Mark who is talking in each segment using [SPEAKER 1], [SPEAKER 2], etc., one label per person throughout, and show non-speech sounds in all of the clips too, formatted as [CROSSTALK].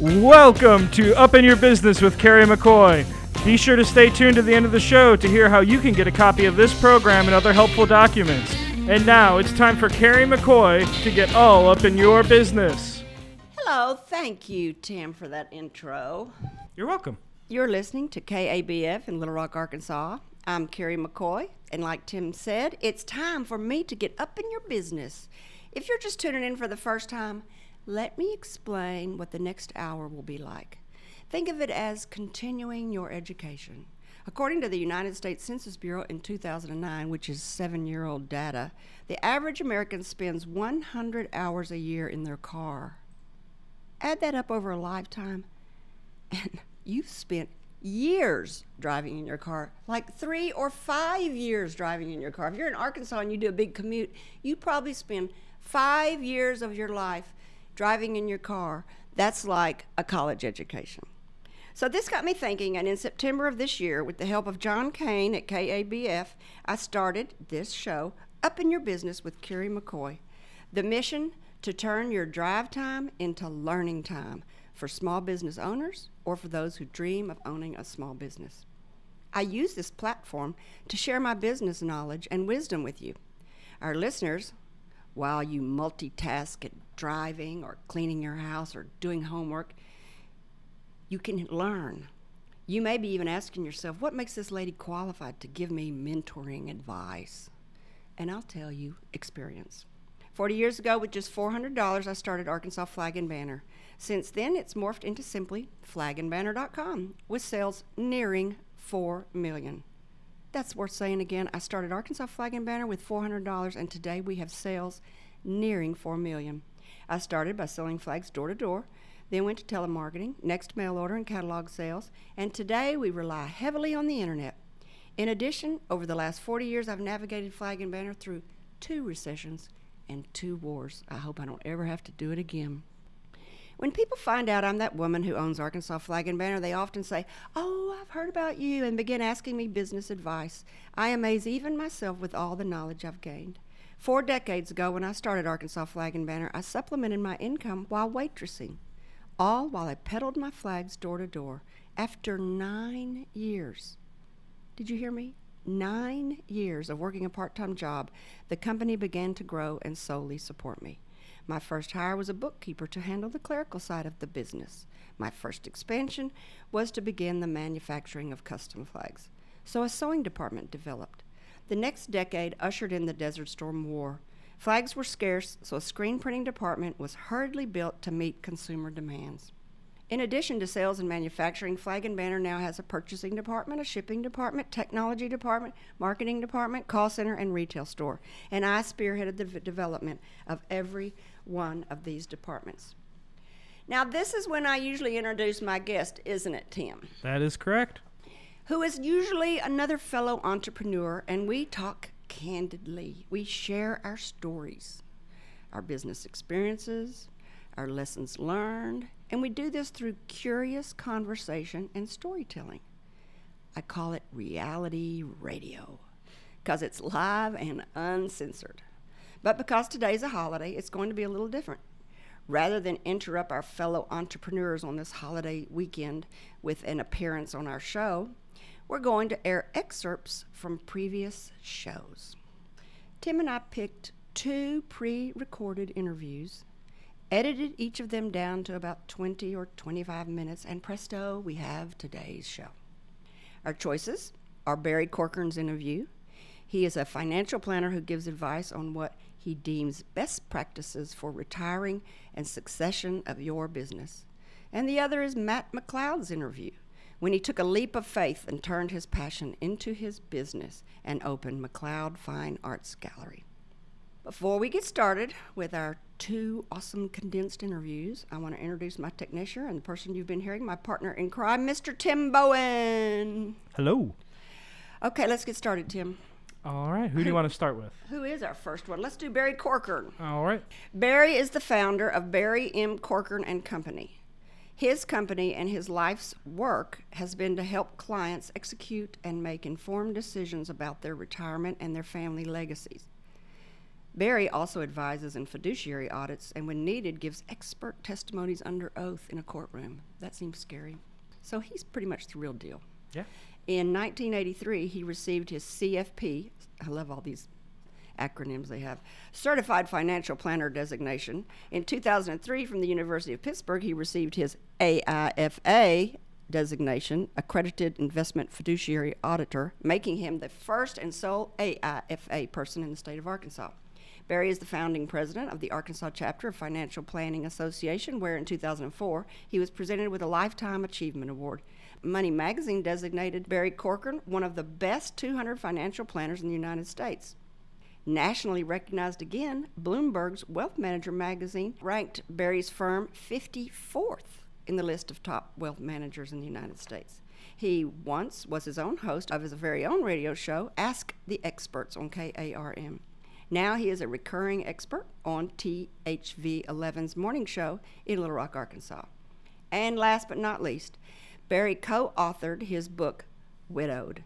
[SPEAKER 1] Welcome to Up in Your Business with Carrie McCoy. Be sure to stay tuned to the end of the show to hear how you can get a copy of this program and other helpful documents. And now it's time for Carrie McCoy to get all up in your business.
[SPEAKER 2] Hello, thank you, Tim, for that intro.
[SPEAKER 1] You're welcome.
[SPEAKER 2] You're listening to KABF in Little Rock, Arkansas. I'm Carrie McCoy, and like Tim said, it's time for me to get up in your business. If you're just tuning in for the first time, let me explain what the next hour will be like. Think of it as continuing your education. According to the United States Census Bureau in 2009, which is seven year old data, the average American spends 100 hours a year in their car. Add that up over a lifetime, and you've spent years driving in your car, like three or five years driving in your car. If you're in Arkansas and you do a big commute, you probably spend five years of your life driving in your car. That's like a college education. So this got me thinking, and in September of this year, with the help of John Kane at KABF, I started this show, Up in Your Business with Carrie McCoy. The mission to turn your drive time into learning time for small business owners or for those who dream of owning a small business. I use this platform to share my business knowledge and wisdom with you. Our listeners, while you multitask at driving or cleaning your house or doing homework, you can learn. You may be even asking yourself, what makes this lady qualified to give me mentoring advice? And I'll tell you, experience. 40 years ago, with just $400, I started Arkansas Flag and Banner. Since then, it's morphed into simply flagandbanner.com with sales nearing 4 million. That's worth saying again. I started Arkansas Flag and Banner with $400, and today we have sales nearing 4 million. I started by selling flags door to door, then went to telemarketing, next mail order and catalog sales, and today we rely heavily on the internet. In addition, over the last 40 years, I've navigated Flag and Banner through two recessions and two wars. I hope I don't ever have to do it again. When people find out I'm that woman who owns Arkansas Flag and Banner, they often say, Oh, I've heard about you, and begin asking me business advice. I amaze even myself with all the knowledge I've gained. Four decades ago, when I started Arkansas Flag and Banner, I supplemented my income while waitressing, all while I peddled my flags door to door. After nine years, did you hear me? Nine years of working a part time job, the company began to grow and solely support me. My first hire was a bookkeeper to handle the clerical side of the business. My first expansion was to begin the manufacturing of custom flags. So a sewing department developed. The next decade ushered in the Desert Storm War. Flags were scarce, so a screen printing department was hurriedly built to meet consumer demands. In addition to sales and manufacturing, Flag and Banner now has a purchasing department, a shipping department, technology department, marketing department, call center, and retail store. And I spearheaded the v- development of every one of these departments. Now, this is when I usually introduce my guest, isn't it, Tim?
[SPEAKER 1] That is correct.
[SPEAKER 2] Who is usually another fellow entrepreneur, and we talk candidly. We share our stories, our business experiences, our lessons learned, and we do this through curious conversation and storytelling. I call it reality radio because it's live and uncensored. But because today's a holiday, it's going to be a little different. Rather than interrupt our fellow entrepreneurs on this holiday weekend with an appearance on our show, we're going to air excerpts from previous shows. Tim and I picked two pre recorded interviews, edited each of them down to about 20 or 25 minutes, and presto, we have today's show. Our choices are Barry Corcoran's interview. He is a financial planner who gives advice on what he deems best practices for retiring and succession of your business. And the other is Matt McLeod's interview when he took a leap of faith and turned his passion into his business and opened McLeod Fine Arts Gallery. Before we get started with our two awesome condensed interviews, I want to introduce my technician and the person you've been hearing, my partner in crime, Mr. Tim Bowen.
[SPEAKER 1] Hello.
[SPEAKER 2] Okay, let's get started, Tim.
[SPEAKER 1] All right. Who do you want to start with? [LAUGHS]
[SPEAKER 2] Who is our first one? Let's do Barry Corcoran.
[SPEAKER 1] All right.
[SPEAKER 2] Barry is the founder of Barry M. Corcoran and Company. His company and his life's work has been to help clients execute and make informed decisions about their retirement and their family legacies. Barry also advises in fiduciary audits and, when needed, gives expert testimonies under oath in a courtroom. That seems scary. So he's pretty much the real deal.
[SPEAKER 1] Yeah.
[SPEAKER 2] In 1983, he received his CFP. I love all these acronyms they have. Certified Financial Planner designation. In 2003, from the University of Pittsburgh, he received his AIFA designation, Accredited Investment Fiduciary Auditor, making him the first and sole AIFA person in the state of Arkansas. Barry is the founding president of the Arkansas chapter of Financial Planning Association, where in 2004 he was presented with a Lifetime Achievement Award. Money Magazine designated Barry Corcoran one of the best 200 financial planners in the United States. Nationally recognized again, Bloomberg's Wealth Manager magazine ranked Barry's firm 54th in the list of top wealth managers in the United States. He once was his own host of his very own radio show, Ask the Experts on KARN. Now he is a recurring expert on THV 11's morning show in Little Rock, Arkansas. And last but not least, Barry co authored his book, Widowed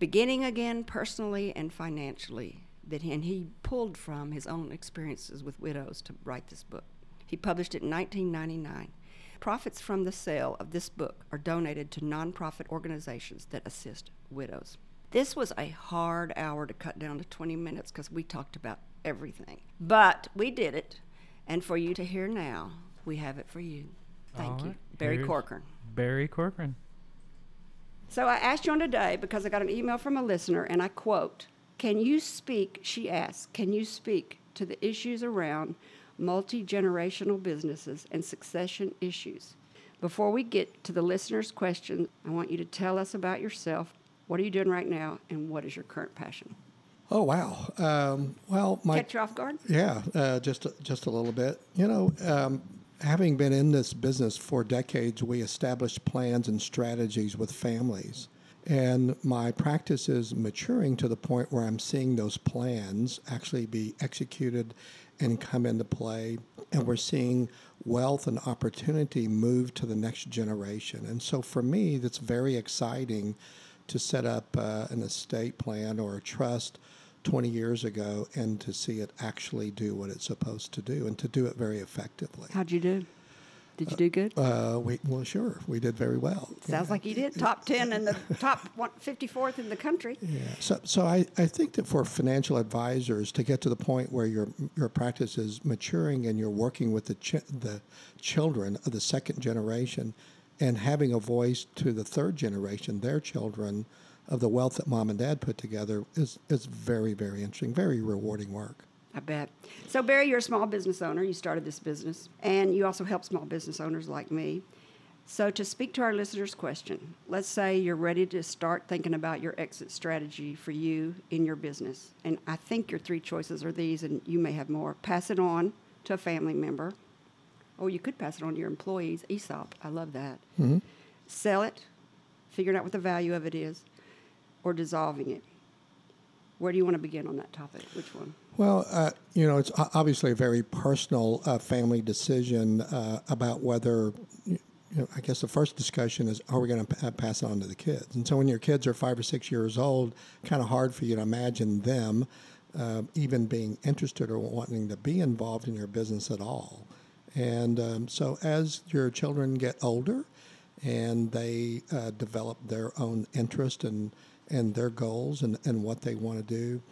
[SPEAKER 2] Beginning Again Personally and Financially. That he, and he pulled from his own experiences with widows to write this book. He published it in 1999. Profits from the sale of this book are donated to nonprofit organizations that assist widows. This was a hard hour to cut down to 20 minutes because we talked about everything. But we did it. And for you to hear now, we have it for you. Thank
[SPEAKER 1] All
[SPEAKER 2] you.
[SPEAKER 1] right.
[SPEAKER 2] Barry
[SPEAKER 1] Here's
[SPEAKER 2] Corcoran.
[SPEAKER 1] Barry Corcoran.
[SPEAKER 2] So I asked you on today because I got an email from a listener, and I quote Can you speak, she asked, can you speak to the issues around multi generational businesses and succession issues? Before we get to the listener's question, I want you to tell us about yourself. What are you doing right now, and what is your current passion?
[SPEAKER 3] Oh wow. Um, well, my
[SPEAKER 2] Catch you off guard?
[SPEAKER 3] yeah, uh, just a- just a little bit. You know, um, having been in this business for decades, we established plans and strategies with families, and my practice is maturing to the point where I'm seeing those plans actually be executed and come into play, and we're seeing wealth and opportunity move to the next generation. And so, for me, that's very exciting to set up uh, an estate plan or a trust 20 years ago and to see it actually do what it's supposed to do and to do it very effectively.
[SPEAKER 2] How'd you do? Did you do good?
[SPEAKER 3] Uh, we, well, sure, we did very well.
[SPEAKER 2] Sounds like you did. Top 10 in the top one- 54th in the country.
[SPEAKER 3] Yeah. So, so I, I think that for financial advisors to get to the point where your your practice is maturing and you're working with the ch- the children of the second generation, and having a voice to the third generation, their children, of the wealth that mom and dad put together is is very very interesting, very rewarding work.
[SPEAKER 2] I bet. So, Barry, you're a small business owner. You started this business, and you also help small business owners like me. So, to speak to our listeners' question, let's say you're ready to start thinking about your exit strategy for you in your business. And I think your three choices are these, and you may have more. Pass it on to a family member, or you could pass it on to your employees. ESOP, I love that. Mm-hmm. Sell it, figuring out what the value of it is, or dissolving it. Where do you want to begin on that topic? Which one?
[SPEAKER 3] Well, uh, you know, it's obviously a very personal uh, family decision uh, about whether. You know, I guess the first discussion is, are we going to p- pass it on to the kids? And so, when your kids are five or six years old, kind of hard for you to imagine them uh, even being interested or wanting to be involved in your business at all. And um, so, as your children get older, and they uh, develop their own interest and and their goals and, and what they want to do,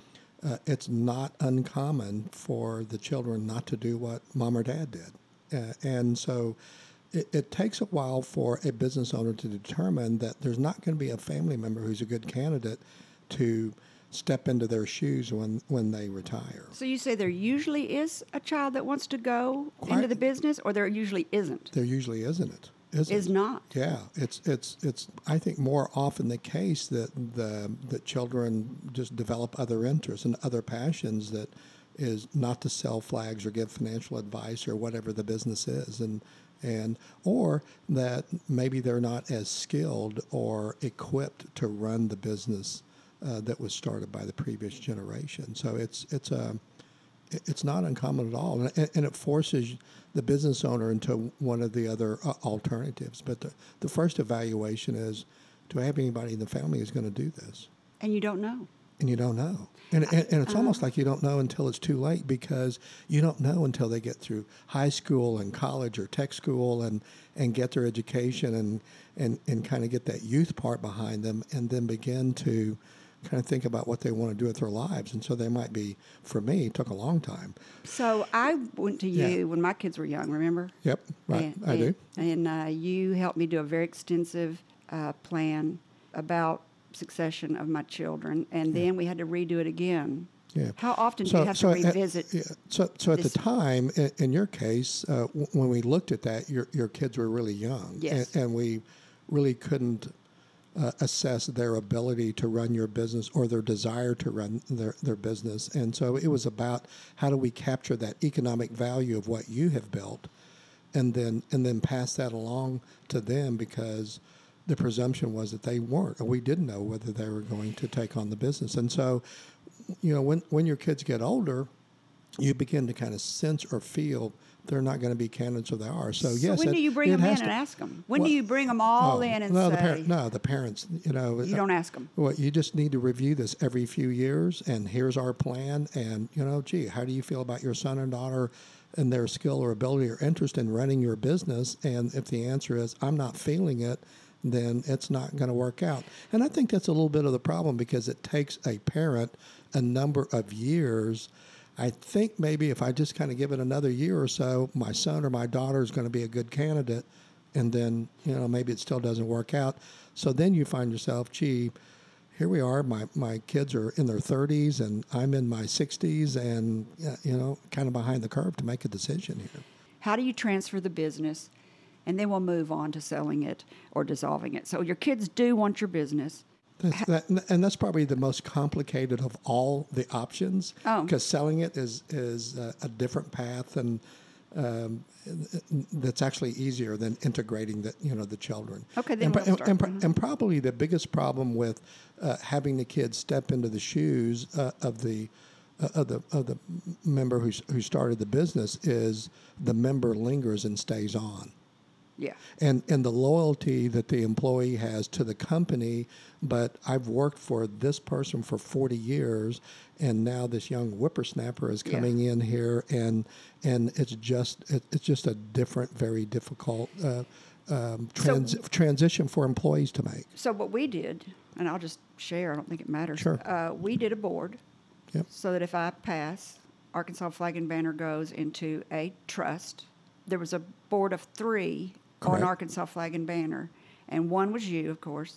[SPEAKER 3] uh, it's not uncommon for the children not to do what mom or dad did. Uh, and so it, it takes a while for a business owner to determine that there's not going to be a family member who's a good candidate to step into their shoes when, when they retire.
[SPEAKER 2] So you say there usually is a child that wants to go into the business, or there usually isn't?
[SPEAKER 3] There usually isn't it. Isn't
[SPEAKER 2] Is not.
[SPEAKER 3] Yeah, it's it's it's. I think more often the case that the that children just develop other interests and other passions that is not to sell flags or give financial advice or whatever the business is, and and or that maybe they're not as skilled or equipped to run the business uh, that was started by the previous generation. So it's it's a it's not uncommon at all, and, and it forces the business owner into one of the other uh, alternatives. But the, the first evaluation is, do I have anybody in the family who's going to do this?
[SPEAKER 2] And you don't know.
[SPEAKER 3] and you don't know. And, and, and it's almost like you don't know until it's too late because you don't know until they get through high school and college or tech school and, and get their education and, and, and kind of get that youth part behind them and then begin to kind of think about what they want to do with their lives. And so they might be, for me, took a long time.
[SPEAKER 4] So I went to you
[SPEAKER 3] Yeah.
[SPEAKER 4] when my kids were young. Remember?
[SPEAKER 3] Yep, right,
[SPEAKER 4] And,
[SPEAKER 3] I do.
[SPEAKER 4] and, And uh, you helped me do a very extensive uh, plan about succession of my children, and then we had to redo it again.
[SPEAKER 3] Yeah.
[SPEAKER 4] How often do you have to
[SPEAKER 3] uh,
[SPEAKER 4] revisit?
[SPEAKER 3] yeah, so, so at the time, in, in your case, uh, w- when we looked at that, your your kids were really young,
[SPEAKER 4] Yes.
[SPEAKER 3] and, and we really couldn't uh, assess their ability to run your business or their desire to run their their business, and so it was about how do we capture that economic value of what you have built, and then and then pass that along to them because the presumption was that they weren't or we didn't know whether they were going to take on the business. And so you know when when your kids get older you begin to kind of sense or feel they're not going to be candidates or they are so, yes
[SPEAKER 4] when do you bring them in
[SPEAKER 3] has
[SPEAKER 4] and ask them? When
[SPEAKER 3] Well,
[SPEAKER 4] do you bring them all
[SPEAKER 3] oh,
[SPEAKER 4] in and
[SPEAKER 3] no, the
[SPEAKER 4] say,
[SPEAKER 3] par- no the parents you know
[SPEAKER 4] you don't ask them?
[SPEAKER 3] well, you just need to review this every few years, and here's our plan. And you know, gee, how do you feel about your son and daughter and their skill or ability or interest in running your business? And if the answer is I'm not feeling it, then it's not going to work out. And I think that's a little bit of the problem because it takes a parent a number of years. I think maybe if I just kind of give it another year or so, my son or my daughter is going to be a good candidate and then you know maybe it still doesn't work out. So then you find yourself, gee, here we are. My my kids are in their 30s, and I'm in my 60s, and you know, kind of behind the curve to make a decision here.
[SPEAKER 4] How do you transfer the business? And then we'll move on to selling it or dissolving it. So your kids do want your business.
[SPEAKER 3] That's, that, and that's probably the most complicated of all the options
[SPEAKER 4] Oh.
[SPEAKER 3] because selling it is is a, a different path and. Um, that's actually easier than integrating the you know the children.
[SPEAKER 4] Okay, then
[SPEAKER 3] and,
[SPEAKER 4] we'll
[SPEAKER 3] and, and,
[SPEAKER 4] start. Mhm.
[SPEAKER 3] and probably the biggest problem with uh, having the kids step into the shoes uh, of the uh, of the of the member who who started the business is the member lingers and stays on
[SPEAKER 4] Yeah.
[SPEAKER 3] and and the loyalty that the employee has to the company. But I've worked for this person for 40 years, and now this young whippersnapper is
[SPEAKER 4] Yeah.
[SPEAKER 3] coming in here, and and it's just it, it's just a different, very difficult uh, um, trans- transition for employees to make.
[SPEAKER 4] So what we did, and I'll just share. I don't think it matters.
[SPEAKER 3] Sure.
[SPEAKER 4] Uh, we did a board,
[SPEAKER 3] Yep.
[SPEAKER 4] so that if I pass, Arkansas Flag and Banner goes into a trust. There was a board of three
[SPEAKER 3] Correct.
[SPEAKER 4] on Arkansas Flag and Banner, and one was you, of course.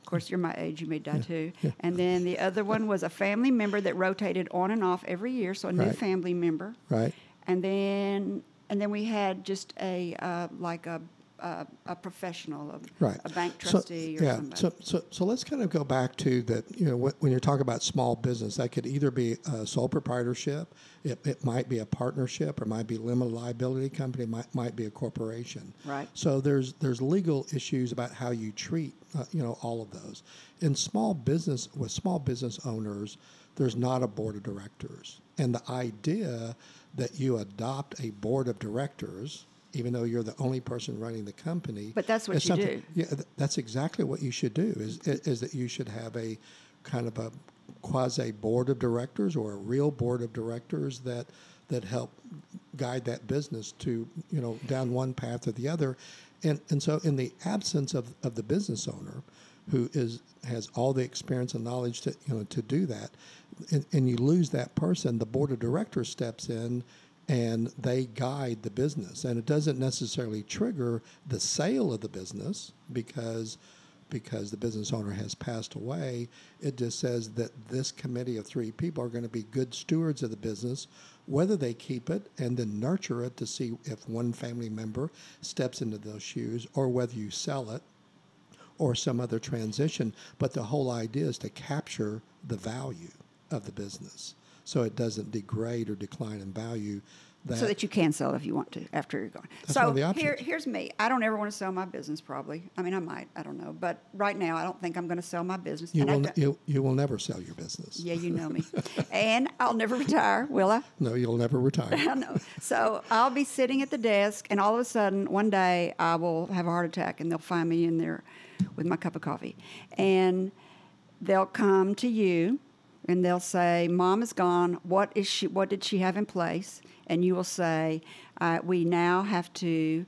[SPEAKER 4] Of course, you're my age. You may die too.
[SPEAKER 3] yeah.
[SPEAKER 4] And then the other one was a family member that rotated on and off every year, so a new
[SPEAKER 3] Right.
[SPEAKER 4] family member.
[SPEAKER 3] Right.
[SPEAKER 4] And then and then we had just a uh, like a a, a professional, a,
[SPEAKER 3] Right.
[SPEAKER 4] a bank
[SPEAKER 3] So-
[SPEAKER 4] trustee or
[SPEAKER 3] yeah.
[SPEAKER 4] somebody.
[SPEAKER 3] So, so, so let's kind of go back to that. You know, when, when you're talking about small business, that could either be a sole proprietorship, it, it might be a partnership, or might be limited liability company, might might be a corporation.
[SPEAKER 4] Right.
[SPEAKER 3] So there's there's legal issues about how you treat uh, you know all of those. In small business with small business owners, there's not a board of directors, and the idea that you adopt a board of directors. Even though you're the only person running the company,
[SPEAKER 4] But that's what you do.
[SPEAKER 3] yeah, that's exactly what you should do. Is is that you should have a kind of a quasi board of directors or a real board of directors that that help guide that business to you know down one path or the other, and and so in the absence of, of the business owner, who is has all the experience and knowledge to you know to do that, and, and you lose that person, the board of directors steps in and they guide the business. And it doesn't necessarily trigger the sale of the business because because the business owner has passed away. It just says that this committee of three people are going to be good stewards of the business, whether they keep it and then nurture it to see if one family member steps into those shoes or whether you sell it or some other transition. But the whole idea is to capture the value of the business so it doesn't degrade or decline in value. That,
[SPEAKER 4] so that you can sell if you want to after you're gone.
[SPEAKER 3] That's
[SPEAKER 4] so
[SPEAKER 3] one of the
[SPEAKER 4] here, here's me. I don't ever want to sell my business. Probably. I mean, I might. I don't know. But right now, I don't think I'm going to sell my business.
[SPEAKER 3] you will, you, you will never sell your business.
[SPEAKER 4] yeah, you know me. [LAUGHS] and I'll never retire, will I?
[SPEAKER 3] No, you'll never retire. [LAUGHS]
[SPEAKER 4] I know. So I'll be sitting at the desk, and all of a sudden, one day, I will have a heart attack, and they'll find me in there with my cup of coffee, and they'll come to you, and they'll say, "Mom is gone. What is she? What did she have in place?" And you will say, uh, "We now have to."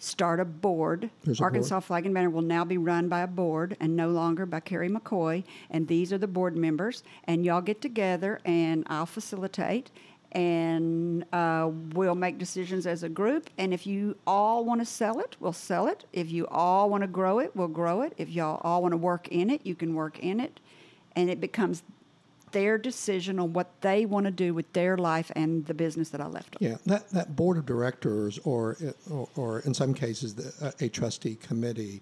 [SPEAKER 4] Start a board.
[SPEAKER 3] There's a board.
[SPEAKER 4] Arkansas Flag and Banner will now be run by a board and no longer by Carrie McCoy. And these are the board members. And y'all get together, and I'll facilitate, and uh, we'll make decisions as a group. And if you all want to sell it, we'll sell it. If you all want to grow it, we'll grow it. If y'all all want to work in it, you can work in it. And it becomes their decision on what they want to do with their life and the business that I left them.
[SPEAKER 3] Yeah, that, that board of directors, or, or, or in some cases, the, a trustee committee,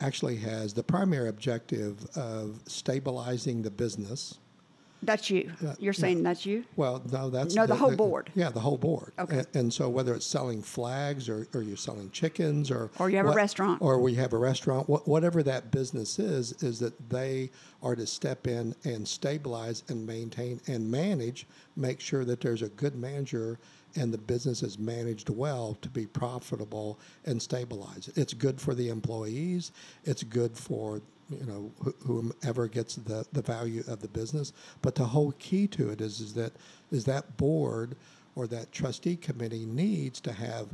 [SPEAKER 3] actually has the primary objective of stabilizing the business.
[SPEAKER 4] That's you. You're saying that's you?
[SPEAKER 3] Well, no, that's
[SPEAKER 4] No, the whole board.
[SPEAKER 3] Yeah, the whole board.
[SPEAKER 4] Okay.
[SPEAKER 3] And, and so whether it's selling flags or, or you're selling chickens or
[SPEAKER 4] Or you have a restaurant.
[SPEAKER 3] or we have a restaurant, wha- whatever that business is, is that they are to step in and stabilize and maintain and manage, make sure that there's a good manager and the business is managed well to be profitable and stabilize it. It's good for the employees. It's good for you know wh- whomever gets the, the value of the business. But the whole key to it is is that is that board or that trustee committee needs to have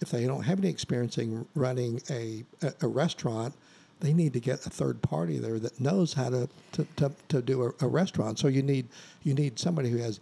[SPEAKER 3] if they don't have any experience in running a, a, a restaurant, they need to get a third party there that knows how to, to, to, to do a, a restaurant. So you need you need somebody who has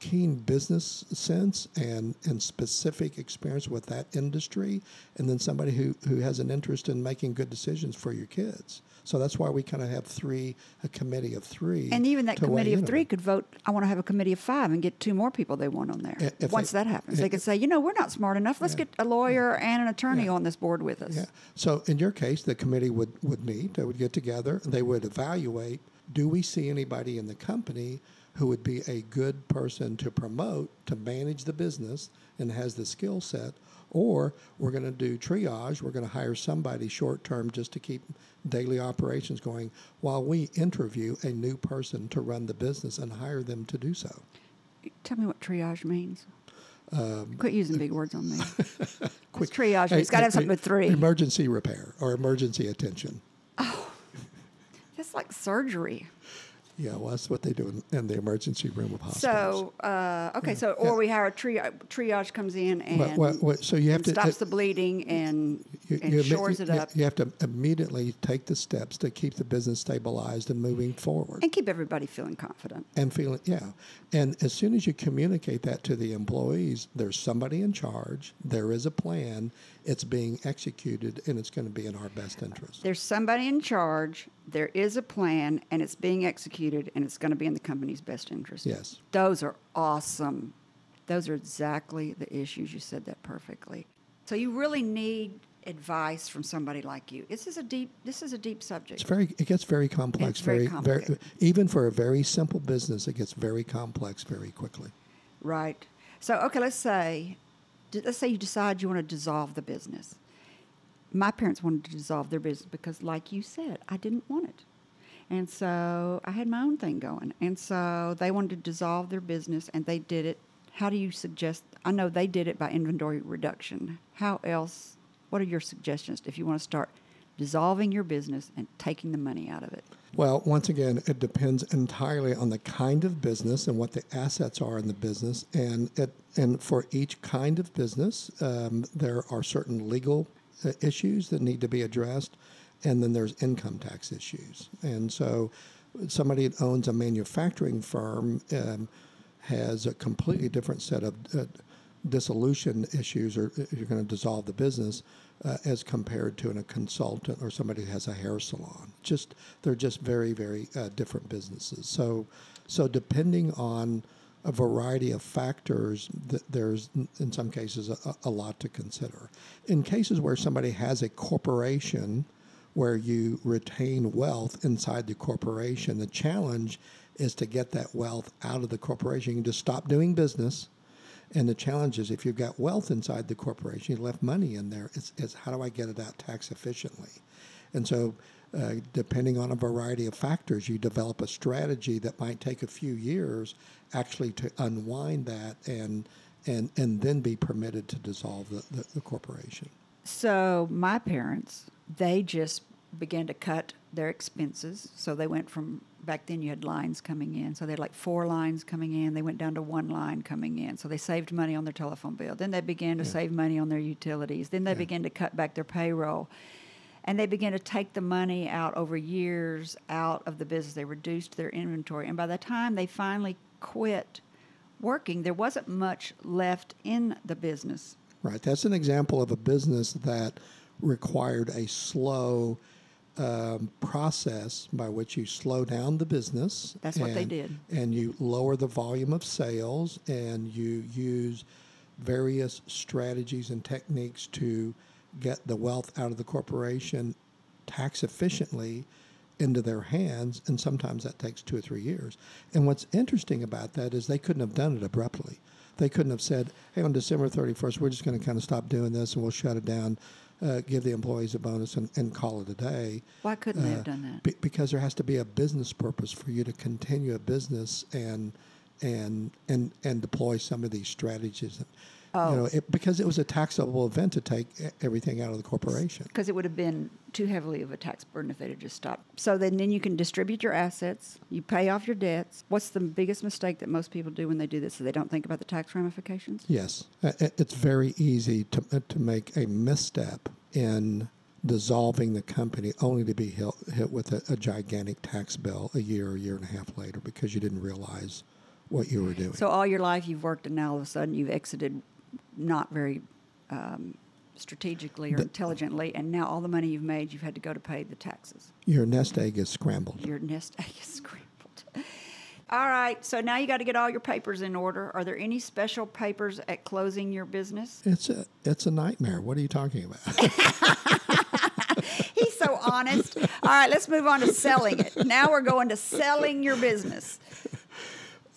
[SPEAKER 3] keen business sense and, and specific experience with that industry, and then somebody who, who has an interest in making good decisions for your kids. So that's why we kind of have three, a committee of three.
[SPEAKER 4] And even that committee of three could vote, I want to have a committee of five and get two more people they want on there.
[SPEAKER 3] If
[SPEAKER 4] Once
[SPEAKER 3] they-
[SPEAKER 4] that happens, they could say, you know, we're not smart enough. Let's get a lawyer and an attorney on this board with us.
[SPEAKER 3] Yeah. So in your case, the committee would, would meet, they would get together, and they would evaluate, do we see anybody in the company who would be a good person to promote, to manage the business and has the skill set? Or we're going to do triage, we're going to hire somebody short term just to keep daily operations going while we interview a new person to run the business and hire them to do so.
[SPEAKER 4] Tell me what triage means.
[SPEAKER 3] Um,
[SPEAKER 4] Quit using big words on me. [LAUGHS] What's triage?
[SPEAKER 3] Hey,
[SPEAKER 4] It's got to have
[SPEAKER 3] hey,
[SPEAKER 4] something with three.
[SPEAKER 3] Emergency repair or emergency attention.
[SPEAKER 4] Oh, That's like surgery.
[SPEAKER 3] Yeah, well, that's what they do in, in the emergency room of hospitals.
[SPEAKER 4] So, uh, okay, so, or we hire a triage, triage comes in and
[SPEAKER 3] But what- what- so you have to-
[SPEAKER 4] stops
[SPEAKER 3] uh,
[SPEAKER 4] the bleeding and,
[SPEAKER 3] You-
[SPEAKER 4] and
[SPEAKER 3] you
[SPEAKER 4] shores it up
[SPEAKER 3] You have to immediately take the steps to keep the business stabilized and moving forward.
[SPEAKER 4] and keep everybody feeling confident.
[SPEAKER 3] And feeling, yeah. And as soon as you communicate that to the employees, there's somebody in charge, there is a plan, it's being executed, and it's going to be in our best interest.
[SPEAKER 4] There's somebody in charge, there is a plan, and it's being executed, and it's going to be in the company's best interest.
[SPEAKER 3] Yes.
[SPEAKER 4] Those are awesome. Those are exactly the issues. You said that perfectly. So you really need advice from somebody like you. This is a deep. This is a deep subject.
[SPEAKER 3] It's very, it gets very complex.
[SPEAKER 4] It's very complicated.
[SPEAKER 3] even for a very simple business, it gets very complex very quickly.
[SPEAKER 4] Right. So, okay, let's say, let's say you decide you want to dissolve the business. My parents wanted to dissolve their business because, like you said, I didn't want it. And so I had my own thing going. And so they wanted to dissolve their business and they did it. How do you suggest? I know they did it by inventory reduction. How else? What are your suggestions if you want to start dissolving your business and taking the money out of it?
[SPEAKER 3] Well, once again, it depends entirely on the kind of business and what the assets are in the business, and it and for each kind of business, um, there are certain legal uh, issues that need to be addressed, and then there's income tax issues, and so somebody that owns a manufacturing firm um, has a completely different set of uh, dissolution issues, or if you're going to dissolve the business, uh, as compared to a consultant or somebody who has a hair salon. Just they're just very, very uh, different businesses. So, so depending on a variety of factors, th- there's in some cases a, a lot to consider. In cases where somebody has a corporation where you retain wealth inside the corporation, the challenge is to get that wealth out of the corporation. You can just stop doing business. And the challenge is if you've got wealth inside the corporation, you left money in there, it's, it's how do I get it out tax efficiently? And so, uh, depending on a variety of factors, you develop a strategy that might take a few years actually to unwind that and, and, and then be permitted to dissolve the, the, the corporation.
[SPEAKER 4] So my parents, they just began to cut their expenses. So they went from back then you had lines coming in. So they had like four lines coming in. They went down to one line coming in. So they saved money on their telephone bill. Then they began to save money on their utilities. Then they began to cut back their payroll. And they began to take the money out over years out of the business. They reduced their inventory. And by the time they finally quit working, there wasn't much left in the business.
[SPEAKER 3] Right. That's an example of a business that required a slow um, process by which you slow down the business.
[SPEAKER 4] That's what they did.
[SPEAKER 3] And you lower the volume of sales and you use various strategies and techniques to get the wealth out of the corporation tax efficiently into their hands, and sometimes that takes two or three years. And what's interesting about that is they couldn't have done it abruptly. They couldn't have said, "Hey, on December 31st, we're just going to kind of stop doing this, and we'll shut it down, uh, give the employees a bonus, and, and call it a day."
[SPEAKER 4] Why couldn't they
[SPEAKER 3] Uh,
[SPEAKER 4] have done that?
[SPEAKER 3] Be- because there has to be a business purpose for you to continue a business and and and and deploy some of these strategies.
[SPEAKER 4] Oh.
[SPEAKER 3] You know, it, because it was a taxable event to take everything out of the corporation.
[SPEAKER 4] because it would have been too heavily of a tax burden if they had just stopped. So then, then you can distribute your assets, you pay off your debts. What's the biggest mistake that most people do when they do this? So they don't think about the tax ramifications.
[SPEAKER 3] Yes, Uh, it's very easy to uh, to make a misstep in dissolving the company, only to be hit, hit with a, a gigantic tax bill a year, a year and a half later, because you didn't realize what you were doing.
[SPEAKER 4] So all your life you've worked, and now all of a sudden you've exited, not very um, strategically or intelligently, and now all the money you've made, you've had to go to pay the taxes.
[SPEAKER 3] Your nest egg is scrambled.
[SPEAKER 4] Your nest egg is scrambled. All right, so now you got to get all your papers in order. Are there any special papers at closing your business?
[SPEAKER 3] It's a it's a nightmare. What are you talking about? [LAUGHS]
[SPEAKER 4] He's so honest. All right, let's move on to selling it. Now we're going to selling your business.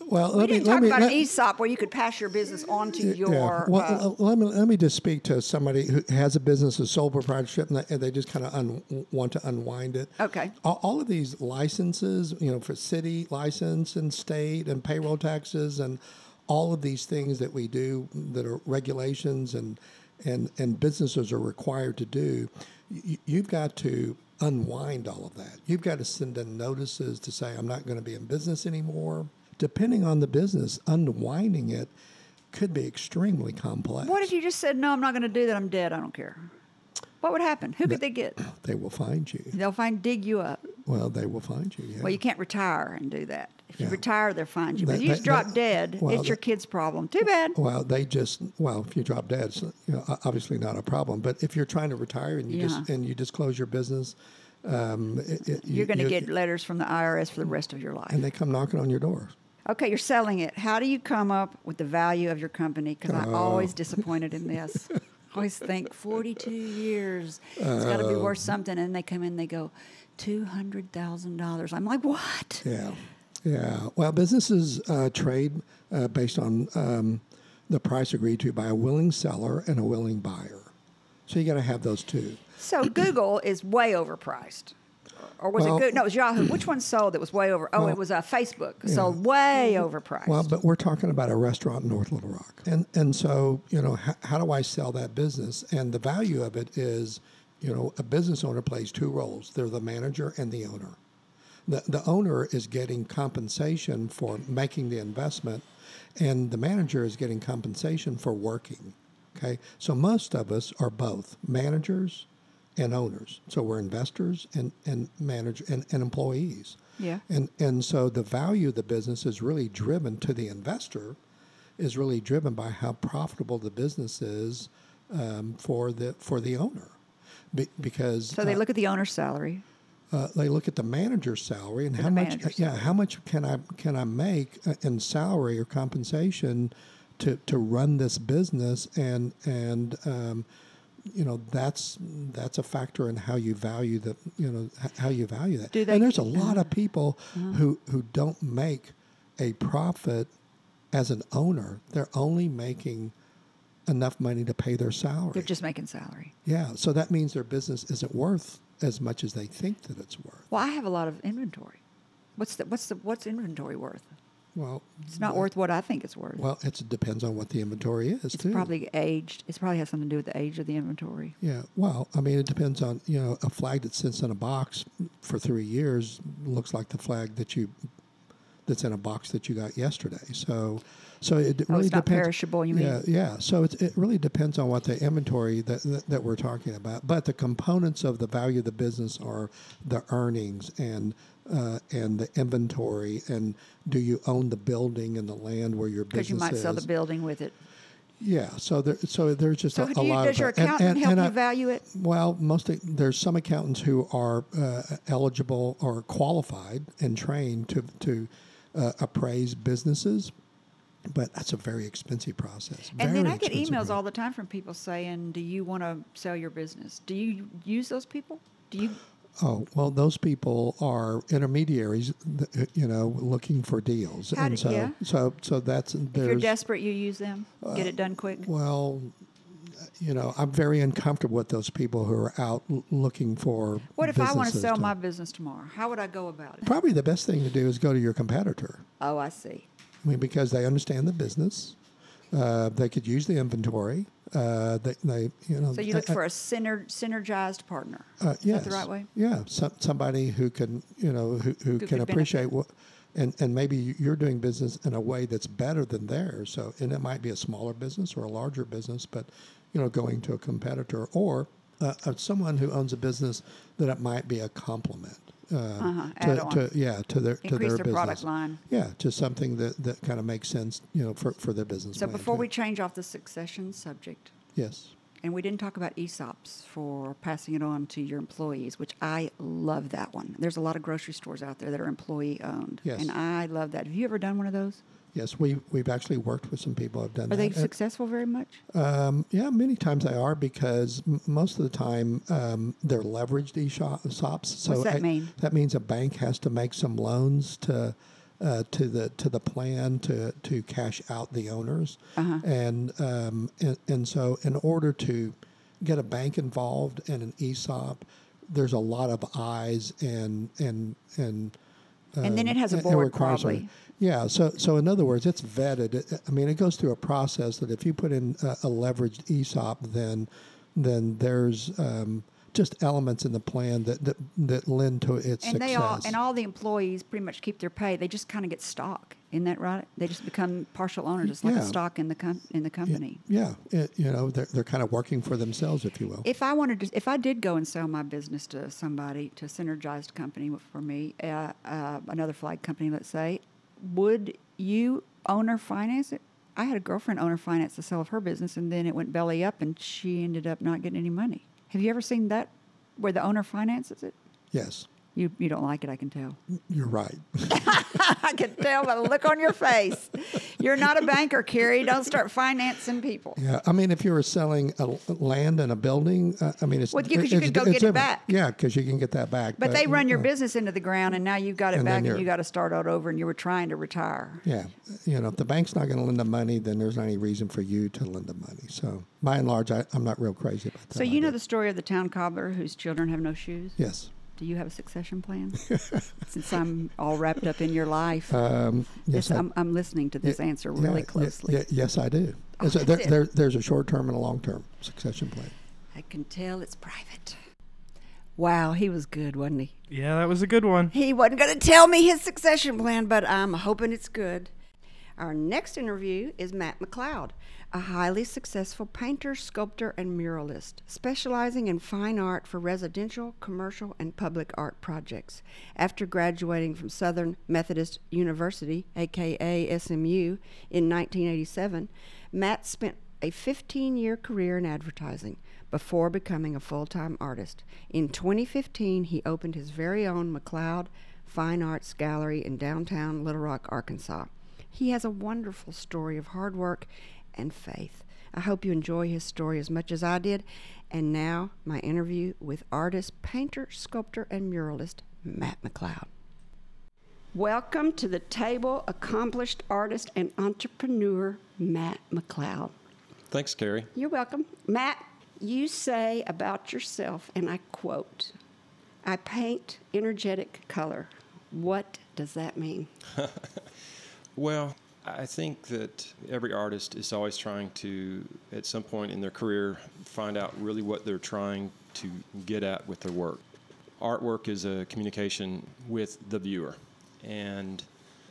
[SPEAKER 3] Well,
[SPEAKER 4] We
[SPEAKER 3] let me
[SPEAKER 4] didn't
[SPEAKER 3] let
[SPEAKER 4] talk
[SPEAKER 3] me
[SPEAKER 4] about
[SPEAKER 3] let,
[SPEAKER 4] an ESOP where you could pass your business on to
[SPEAKER 3] yeah.
[SPEAKER 4] your.
[SPEAKER 3] Well,
[SPEAKER 4] uh,
[SPEAKER 3] let me let me just speak to somebody who has a business, a sole proprietorship, and they, and they just kind of un, want to unwind it.
[SPEAKER 4] Okay.
[SPEAKER 3] All, all of these licenses, you know, for city license and state and payroll taxes and all of these things that we do that are regulations and and and businesses are required to do. You, you've got to unwind all of that. You've got to send in notices to say I'm not going to be in business anymore. Depending on the business, unwinding it could be extremely complex.
[SPEAKER 4] what if you just said, no, I'm not going to do that. I'm dead. I don't care. What would happen? Who could they get?
[SPEAKER 3] They will find you.
[SPEAKER 4] They'll find dig you up.
[SPEAKER 3] Well, they will find you. Yeah.
[SPEAKER 4] Well, you can't retire and do that. If you
[SPEAKER 3] Yeah.
[SPEAKER 4] retire, they'll find you. But
[SPEAKER 3] They-
[SPEAKER 4] if you just
[SPEAKER 3] they-
[SPEAKER 4] drop dead,
[SPEAKER 3] well,
[SPEAKER 4] it's your kid's problem. Too bad.
[SPEAKER 3] Well, they just well, if you drop dead, it's you know, obviously not a problem. But if you're trying to retire and you just and you disclose your business, um, it, it, you-
[SPEAKER 4] You're going to
[SPEAKER 3] you-
[SPEAKER 4] get letters from the IRS for the rest of your life.
[SPEAKER 3] and they come knocking on your door.
[SPEAKER 4] Okay, you're selling it. How do you come up with the value of your company? Because I'm always disappointed in this. [LAUGHS] I always think 42 years, it's got to be worth something. And they come in, they go, $200,000. I'm like, what?
[SPEAKER 3] Yeah, yeah. Well, businesses uh, trade uh, based on um, the price agreed to by a willing seller and a willing buyer. So you got to have those two.
[SPEAKER 4] So Google is way overpriced. Or was
[SPEAKER 3] Well-
[SPEAKER 4] it Google? No, it was Yahoo. Which one sold that was way over? Oh,
[SPEAKER 3] Well,
[SPEAKER 4] it was uh, Facebook. Sold way overpriced.
[SPEAKER 3] Well, but we're talking about a restaurant in North Little Rock, and and so you know how, how do I sell that business? And the value of it is, you know, a business owner plays two roles: they're the manager and the owner. The the owner is getting compensation for making the investment, and the manager is getting compensation for working. Okay, so most of us are both managers and owners. So we're investors and and manage and, and employees.
[SPEAKER 4] Yeah.
[SPEAKER 3] And and so the value of the business is really driven to the investor, is really driven by how profitable the business is um, for the for the owner, Be, because
[SPEAKER 4] so they
[SPEAKER 3] uh,
[SPEAKER 4] look at the owner's salary.
[SPEAKER 3] uh, they look at the manager's salary and how much yeah how much can I can I make uh, in salary or compensation to to run this business and and um, you know that's that's a factor in how you value the you know how you value that
[SPEAKER 4] they-
[SPEAKER 3] and there's a lot of people
[SPEAKER 4] Uh-huh.
[SPEAKER 3] who who don't make a profit as an owner they're only making enough money to pay their salary
[SPEAKER 4] They're just making salary.
[SPEAKER 3] yeah so that means their business isn't worth as much as they think that it's worth
[SPEAKER 4] Well, I have a lot of inventory. What's the what's the what's inventory worth?
[SPEAKER 3] Well,
[SPEAKER 4] It's not worth what I think it's worth.
[SPEAKER 3] well, it depends on what the inventory is
[SPEAKER 4] it's
[SPEAKER 3] too.
[SPEAKER 4] probably aged. It's probably has something to do with the age of the inventory.
[SPEAKER 3] Yeah, well, I mean, it depends on you know a flag that sits in a box for three years looks like the flag that you that's in a box that you got yesterday. So, so it
[SPEAKER 4] Oh,
[SPEAKER 3] really
[SPEAKER 4] it's not
[SPEAKER 3] depends.
[SPEAKER 4] perishable, you mean?
[SPEAKER 3] Yeah, yeah. So it it really depends on what the inventory that, that that we're talking about. But the components of the value of the business are the earnings and. Uh, and the inventory, and do you own the building and the land where your business
[SPEAKER 4] Because you might
[SPEAKER 3] is?
[SPEAKER 4] sell the building with it.
[SPEAKER 3] Yeah, so there, so there's just
[SPEAKER 4] So
[SPEAKER 3] a,
[SPEAKER 4] do
[SPEAKER 3] a
[SPEAKER 4] you,
[SPEAKER 3] lot
[SPEAKER 4] does
[SPEAKER 3] of
[SPEAKER 4] your
[SPEAKER 3] that. And-
[SPEAKER 4] accountant
[SPEAKER 3] and-
[SPEAKER 4] help
[SPEAKER 3] and
[SPEAKER 4] you
[SPEAKER 3] I-
[SPEAKER 4] value it?
[SPEAKER 3] well, most there's some accountants who are uh, eligible or qualified and trained to to uh, appraise businesses, but that's a very expensive process.
[SPEAKER 4] And then I get emails
[SPEAKER 3] process.
[SPEAKER 4] all the time from people saying, "Do you want to sell your business? Do you use those people? Do you?"
[SPEAKER 3] Oh well, those people are intermediaries, you know, looking for deals,
[SPEAKER 4] How
[SPEAKER 3] and
[SPEAKER 4] do-
[SPEAKER 3] so
[SPEAKER 4] yeah.
[SPEAKER 3] so so that's
[SPEAKER 4] If you're desperate, you use them. Get it done quick.
[SPEAKER 3] well. You know, I'm very uncomfortable with those people who are out looking for.
[SPEAKER 4] What if I want to sell my business tomorrow? How would I go about it?
[SPEAKER 3] Probably the best thing to do is go to your competitor.
[SPEAKER 4] Oh, I see.
[SPEAKER 3] I mean, because they understand the business, uh, they could use the inventory. Uh, they, they, you know.
[SPEAKER 4] So you look for a syner- synergized partner.
[SPEAKER 3] uh,
[SPEAKER 4] Is
[SPEAKER 3] yes,
[SPEAKER 4] that the right way?
[SPEAKER 3] Yeah, some, somebody who can, you know, who, who can appreciate
[SPEAKER 4] benefit.
[SPEAKER 3] what, and and maybe you're doing business in a way that's better than theirs. So, and it might be a smaller business or a larger business, but you know, going to a competitor or uh, uh, someone who owns a business that it might be a complement. Uh,
[SPEAKER 4] Uh-huh,
[SPEAKER 3] to, to yeah to their to their
[SPEAKER 4] their
[SPEAKER 3] business.
[SPEAKER 4] product line.
[SPEAKER 3] Yeah, to something that, that kind of makes sense, you know, for, for their business.
[SPEAKER 4] So before
[SPEAKER 3] too.
[SPEAKER 4] we change off the succession subject,
[SPEAKER 3] yes,
[SPEAKER 4] and we didn't talk about ESOPs for passing it on to your employees, which I love that one. There's a lot of grocery stores out there that are employee owned,
[SPEAKER 3] Yes.
[SPEAKER 4] and I love that. Have you ever done one of those?
[SPEAKER 3] Yes, we we've actually worked with some people who have done
[SPEAKER 4] Are
[SPEAKER 3] that.
[SPEAKER 4] Are
[SPEAKER 3] they
[SPEAKER 4] successful very much?
[SPEAKER 3] um, yeah, many times they are because m- most of the time um, they're leveraged ESOPs. So
[SPEAKER 4] What's that
[SPEAKER 3] I-
[SPEAKER 4] mean?
[SPEAKER 3] That means a bank has to make some loans to. Uh, to the to the plan to to cash out the owners,
[SPEAKER 4] Uh-huh.
[SPEAKER 3] and, um, and and so in order to get a bank involved in an ESOP, there's a lot of eyes and and and
[SPEAKER 4] And then it has a
[SPEAKER 3] and
[SPEAKER 4] board, probably.
[SPEAKER 3] Yeah. So, so in other words, it's vetted. I mean, it goes through a process that if you put in a, a leveraged ESOP, then then there's um, just elements in the plan that that, that lend to its
[SPEAKER 4] And
[SPEAKER 3] success.
[SPEAKER 4] they all and all the employees pretty much keep their pay. They just kind of get stock. Isn't that right? They just become partial owners. It's like
[SPEAKER 3] Yeah.
[SPEAKER 4] a stock in the com- in the company.
[SPEAKER 3] yeah, it, you know, they're they're kind of working for themselves, if you will.
[SPEAKER 4] If I wanted to, if I did go and sell my business to somebody, to a synergized company for me, uh, uh, another flag company, let's say, would you owner finance it? I had a girlfriend owner finance the sale of her business, and then it went belly up, and she ended up not getting any money. Have you ever seen that, where the owner finances it?
[SPEAKER 3] yes,
[SPEAKER 4] You you don't like it, I can tell.
[SPEAKER 3] you're right. [LAUGHS] [LAUGHS]
[SPEAKER 4] I can tell by the look on your face. You're not a banker, Carrie. Don't start financing people.
[SPEAKER 3] Yeah, I mean, if you were selling a land and a building, uh, I mean, it's
[SPEAKER 4] Well, you
[SPEAKER 3] it's-
[SPEAKER 4] could go get it back.
[SPEAKER 3] Yeah, because you can get that back.
[SPEAKER 4] But they run your business into the ground, and now you've got it
[SPEAKER 3] And
[SPEAKER 4] back, and
[SPEAKER 3] you're-
[SPEAKER 4] got to start out over, and you were trying to retire.
[SPEAKER 3] Yeah, you know, if the bank's not going to lend the money, then there's not any reason for you to lend the money. So, by and large, I, I'm not real crazy about that.
[SPEAKER 4] So you know the story of the town cobbler whose children have no shoes.
[SPEAKER 3] Yes.
[SPEAKER 4] Do you have a succession plan? [LAUGHS] Since I'm all wrapped up in your life,
[SPEAKER 3] Um, yes,
[SPEAKER 4] this,
[SPEAKER 3] I-
[SPEAKER 4] I'm, I'm listening to this
[SPEAKER 3] yeah,
[SPEAKER 4] answer really
[SPEAKER 3] yeah,
[SPEAKER 4] closely.
[SPEAKER 3] yeah, yes, I do.
[SPEAKER 4] Oh,
[SPEAKER 3] so there, there, there's a short-term and a long-term succession plan.
[SPEAKER 4] I can tell it's private.
[SPEAKER 2] Wow, he was good, wasn't he?
[SPEAKER 1] Yeah, that was a good one.
[SPEAKER 2] He wasn't going to tell me his succession plan, but I'm hoping it's good. Our next interview is Matt McLeod, a highly successful painter, sculptor, and muralist, specializing in fine art for residential, commercial, and public art projects. After graduating from Southern Methodist University, aka SMU, in 1987, Matt spent a 15 year career in advertising before becoming a full time artist. In 2015, he opened his very own McLeod Fine Arts Gallery in downtown Little Rock, Arkansas. He has a wonderful story of hard work and faith. I hope you enjoy his story as much as I did. And now, my interview with artist, painter, sculptor, and muralist Matt McLeod. Welcome to the table, accomplished artist and entrepreneur Matt McLeod.
[SPEAKER 5] Thanks, Carrie.
[SPEAKER 2] You're welcome. Matt, you say about yourself, and I quote, I paint energetic color. What does that mean? [LAUGHS]
[SPEAKER 5] Well, I think that every artist is always trying to, at some point in their career, find out really what they're trying to get at with their work. Artwork is a communication with the viewer. And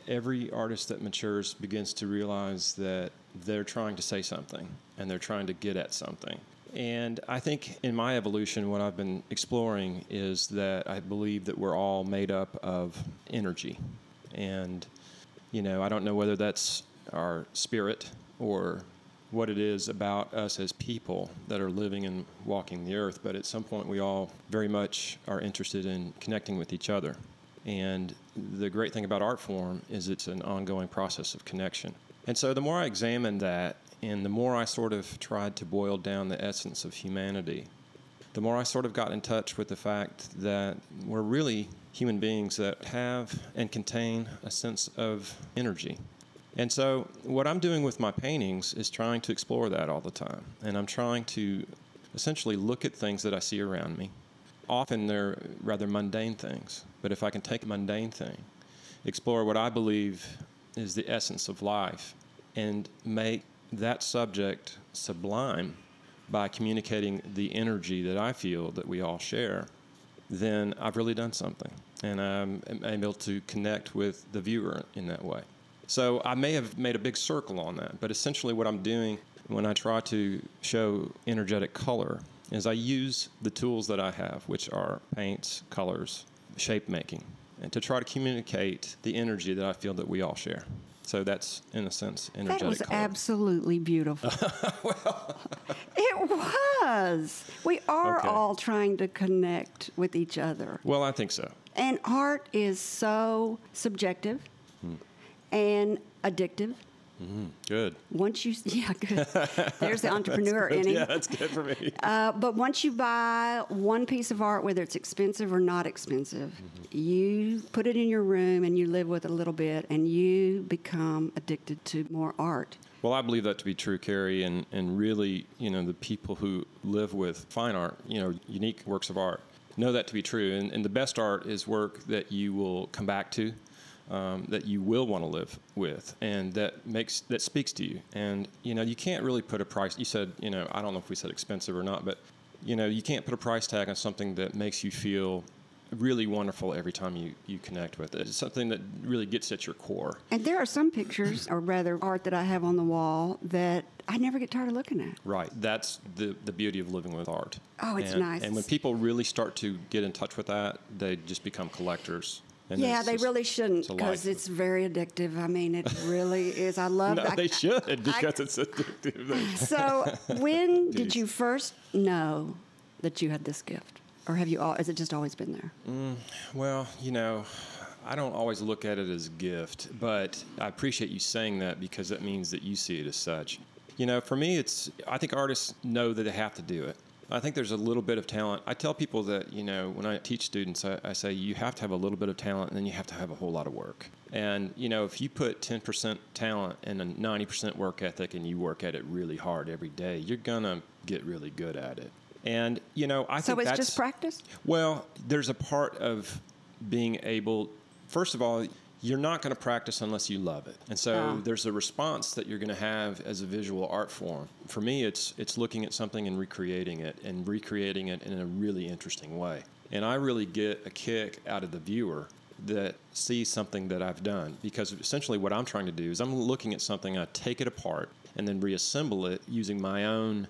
[SPEAKER 5] every artist that matures begins to realize that they're trying to say something and they're trying to get at something. And I think in my evolution, what I've been exploring is that I believe that we're all made up of energy. And, you know, I don't know whether that's our spirit or what it is about us as people that are living and walking the earth, but at some point we all very much are interested in connecting with each other. And the great thing about art form is it's an ongoing process of connection. And so the more I examined that, and the more I sort of tried to boil down the essence of humanity, the more I sort of got in touch with the fact that we're really human beings that have and contain a sense of energy. And so, what I'm doing with my paintings is trying to explore that all the time. And I'm trying to essentially look at things that I see around me. Often they're rather mundane things, but if I can take a mundane thing, explore what I believe is the essence of life, and make that subject sublime by communicating the energy that I feel that we all share, then I've really done something. And I'm able to connect with the viewer in that way. So I may have made a big circle on that, but essentially what I'm doing when I try to show energetic color is I use the tools that I have, which are paints, colors, shape making, and to try to communicate the energy that I feel that we all share. So that's, in a sense, energetic.
[SPEAKER 4] That was
[SPEAKER 5] color.
[SPEAKER 4] absolutely beautiful. well, [LAUGHS] it was. We are
[SPEAKER 5] Okay.
[SPEAKER 4] all trying to connect with each other.
[SPEAKER 5] Well, I think so.
[SPEAKER 4] And art is so subjective
[SPEAKER 5] Hmm.
[SPEAKER 4] and addictive.
[SPEAKER 5] Good.
[SPEAKER 4] Once you, [LAUGHS] yeah, good. There's the [LAUGHS] entrepreneur in him.
[SPEAKER 5] Yeah, that's good for me. [LAUGHS]
[SPEAKER 4] Uh, but once you buy one piece of art, whether it's expensive or not expensive,
[SPEAKER 5] Mm-hmm.
[SPEAKER 4] you put it in your room and you live with it a little bit, and you become addicted to more art.
[SPEAKER 5] Well, I believe that to be true, Kerry, and, and really, you know, the people who live with fine art, you know, unique works of art, know that to be true. And, and the best art is work that you will come back to, um, that you will want to live with, and that makes that speaks to you. And you know, you can't really put a price. You said, you know, I don't know if we said expensive or not, but you know, you can't put a price tag on something that makes you feel really wonderful every time you, you connect with it. It's something that really gets at your core.
[SPEAKER 4] And there are some pictures, or rather art that I have on the wall, that I never get tired of looking at.
[SPEAKER 5] Right. That's the, the beauty of living with art.
[SPEAKER 4] Oh, it's
[SPEAKER 5] and,
[SPEAKER 4] nice.
[SPEAKER 5] And when people really start to get in touch with that, they just become collectors. And
[SPEAKER 4] yeah, they
[SPEAKER 5] just-
[SPEAKER 4] really shouldn't because
[SPEAKER 5] life.
[SPEAKER 4] it's very addictive. I mean, it really is. I love [LAUGHS]
[SPEAKER 5] No,
[SPEAKER 4] that.
[SPEAKER 5] they should because it's addictive.
[SPEAKER 4] So, when [LAUGHS] did you first know that you had this gift, or have you? All, has it just always been there?
[SPEAKER 5] Mm, well, you know, I don't always look at it as a gift, but I appreciate you saying that because that means that you see it as such. You know, for me, it's, I think artists know that they have to do it. I think there's a little bit of talent. I tell people that, you know, when I teach students, I, I say you have to have a little bit of talent and then you have to have a whole lot of work. And, you know, if you put 10% talent and a 90% work ethic and you work at it really hard every day, you're going to get really good at it. And, you know, I think
[SPEAKER 4] So
[SPEAKER 5] think
[SPEAKER 4] it's
[SPEAKER 5] that's,
[SPEAKER 4] just practice.
[SPEAKER 5] well, there's a part of being able, first of all, you're not going to practice unless you love it. And so
[SPEAKER 4] Ah.
[SPEAKER 5] there's a response that you're going to have as a visual art form. For me, it's it's looking at something and recreating it and recreating it in a really interesting way. And I really get a kick out of the viewer that sees something that I've done because essentially what I'm trying to do is I'm looking at something, I take it apart and then reassemble it using my own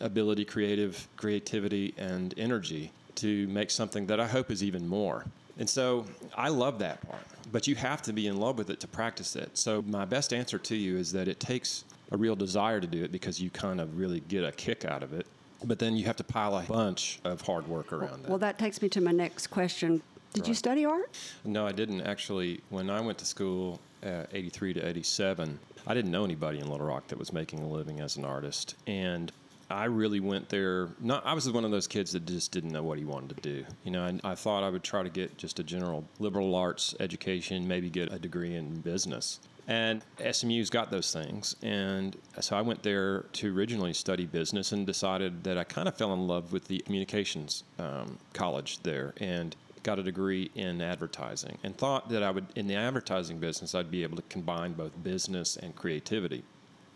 [SPEAKER 5] ability, creative creativity, and energy to make something that I hope is even more. And so I love that part, but you have to be in love with it to practice it. So my best answer to you is that it takes a real desire to do it because you kind of really get a kick out of it. But then you have to pile a bunch of hard work around that.
[SPEAKER 4] Well, that takes me to my next question. Did you study art?
[SPEAKER 5] No, I didn't actually. When I went to school, uh, 83 to 87, I didn't know anybody in Little Rock that was making a living as an artist. And I really went there. Not, I was one of those kids that just didn't know what he wanted to do. You know, and I thought I would try to get just a general liberal arts education, maybe get a degree in business. And SMU's got those things. And so I went there to originally study business and decided that I kind of fell in love with the communications um, college there. And got a degree in advertising and thought that I would, in the advertising business, I'd be able to combine both business and creativity.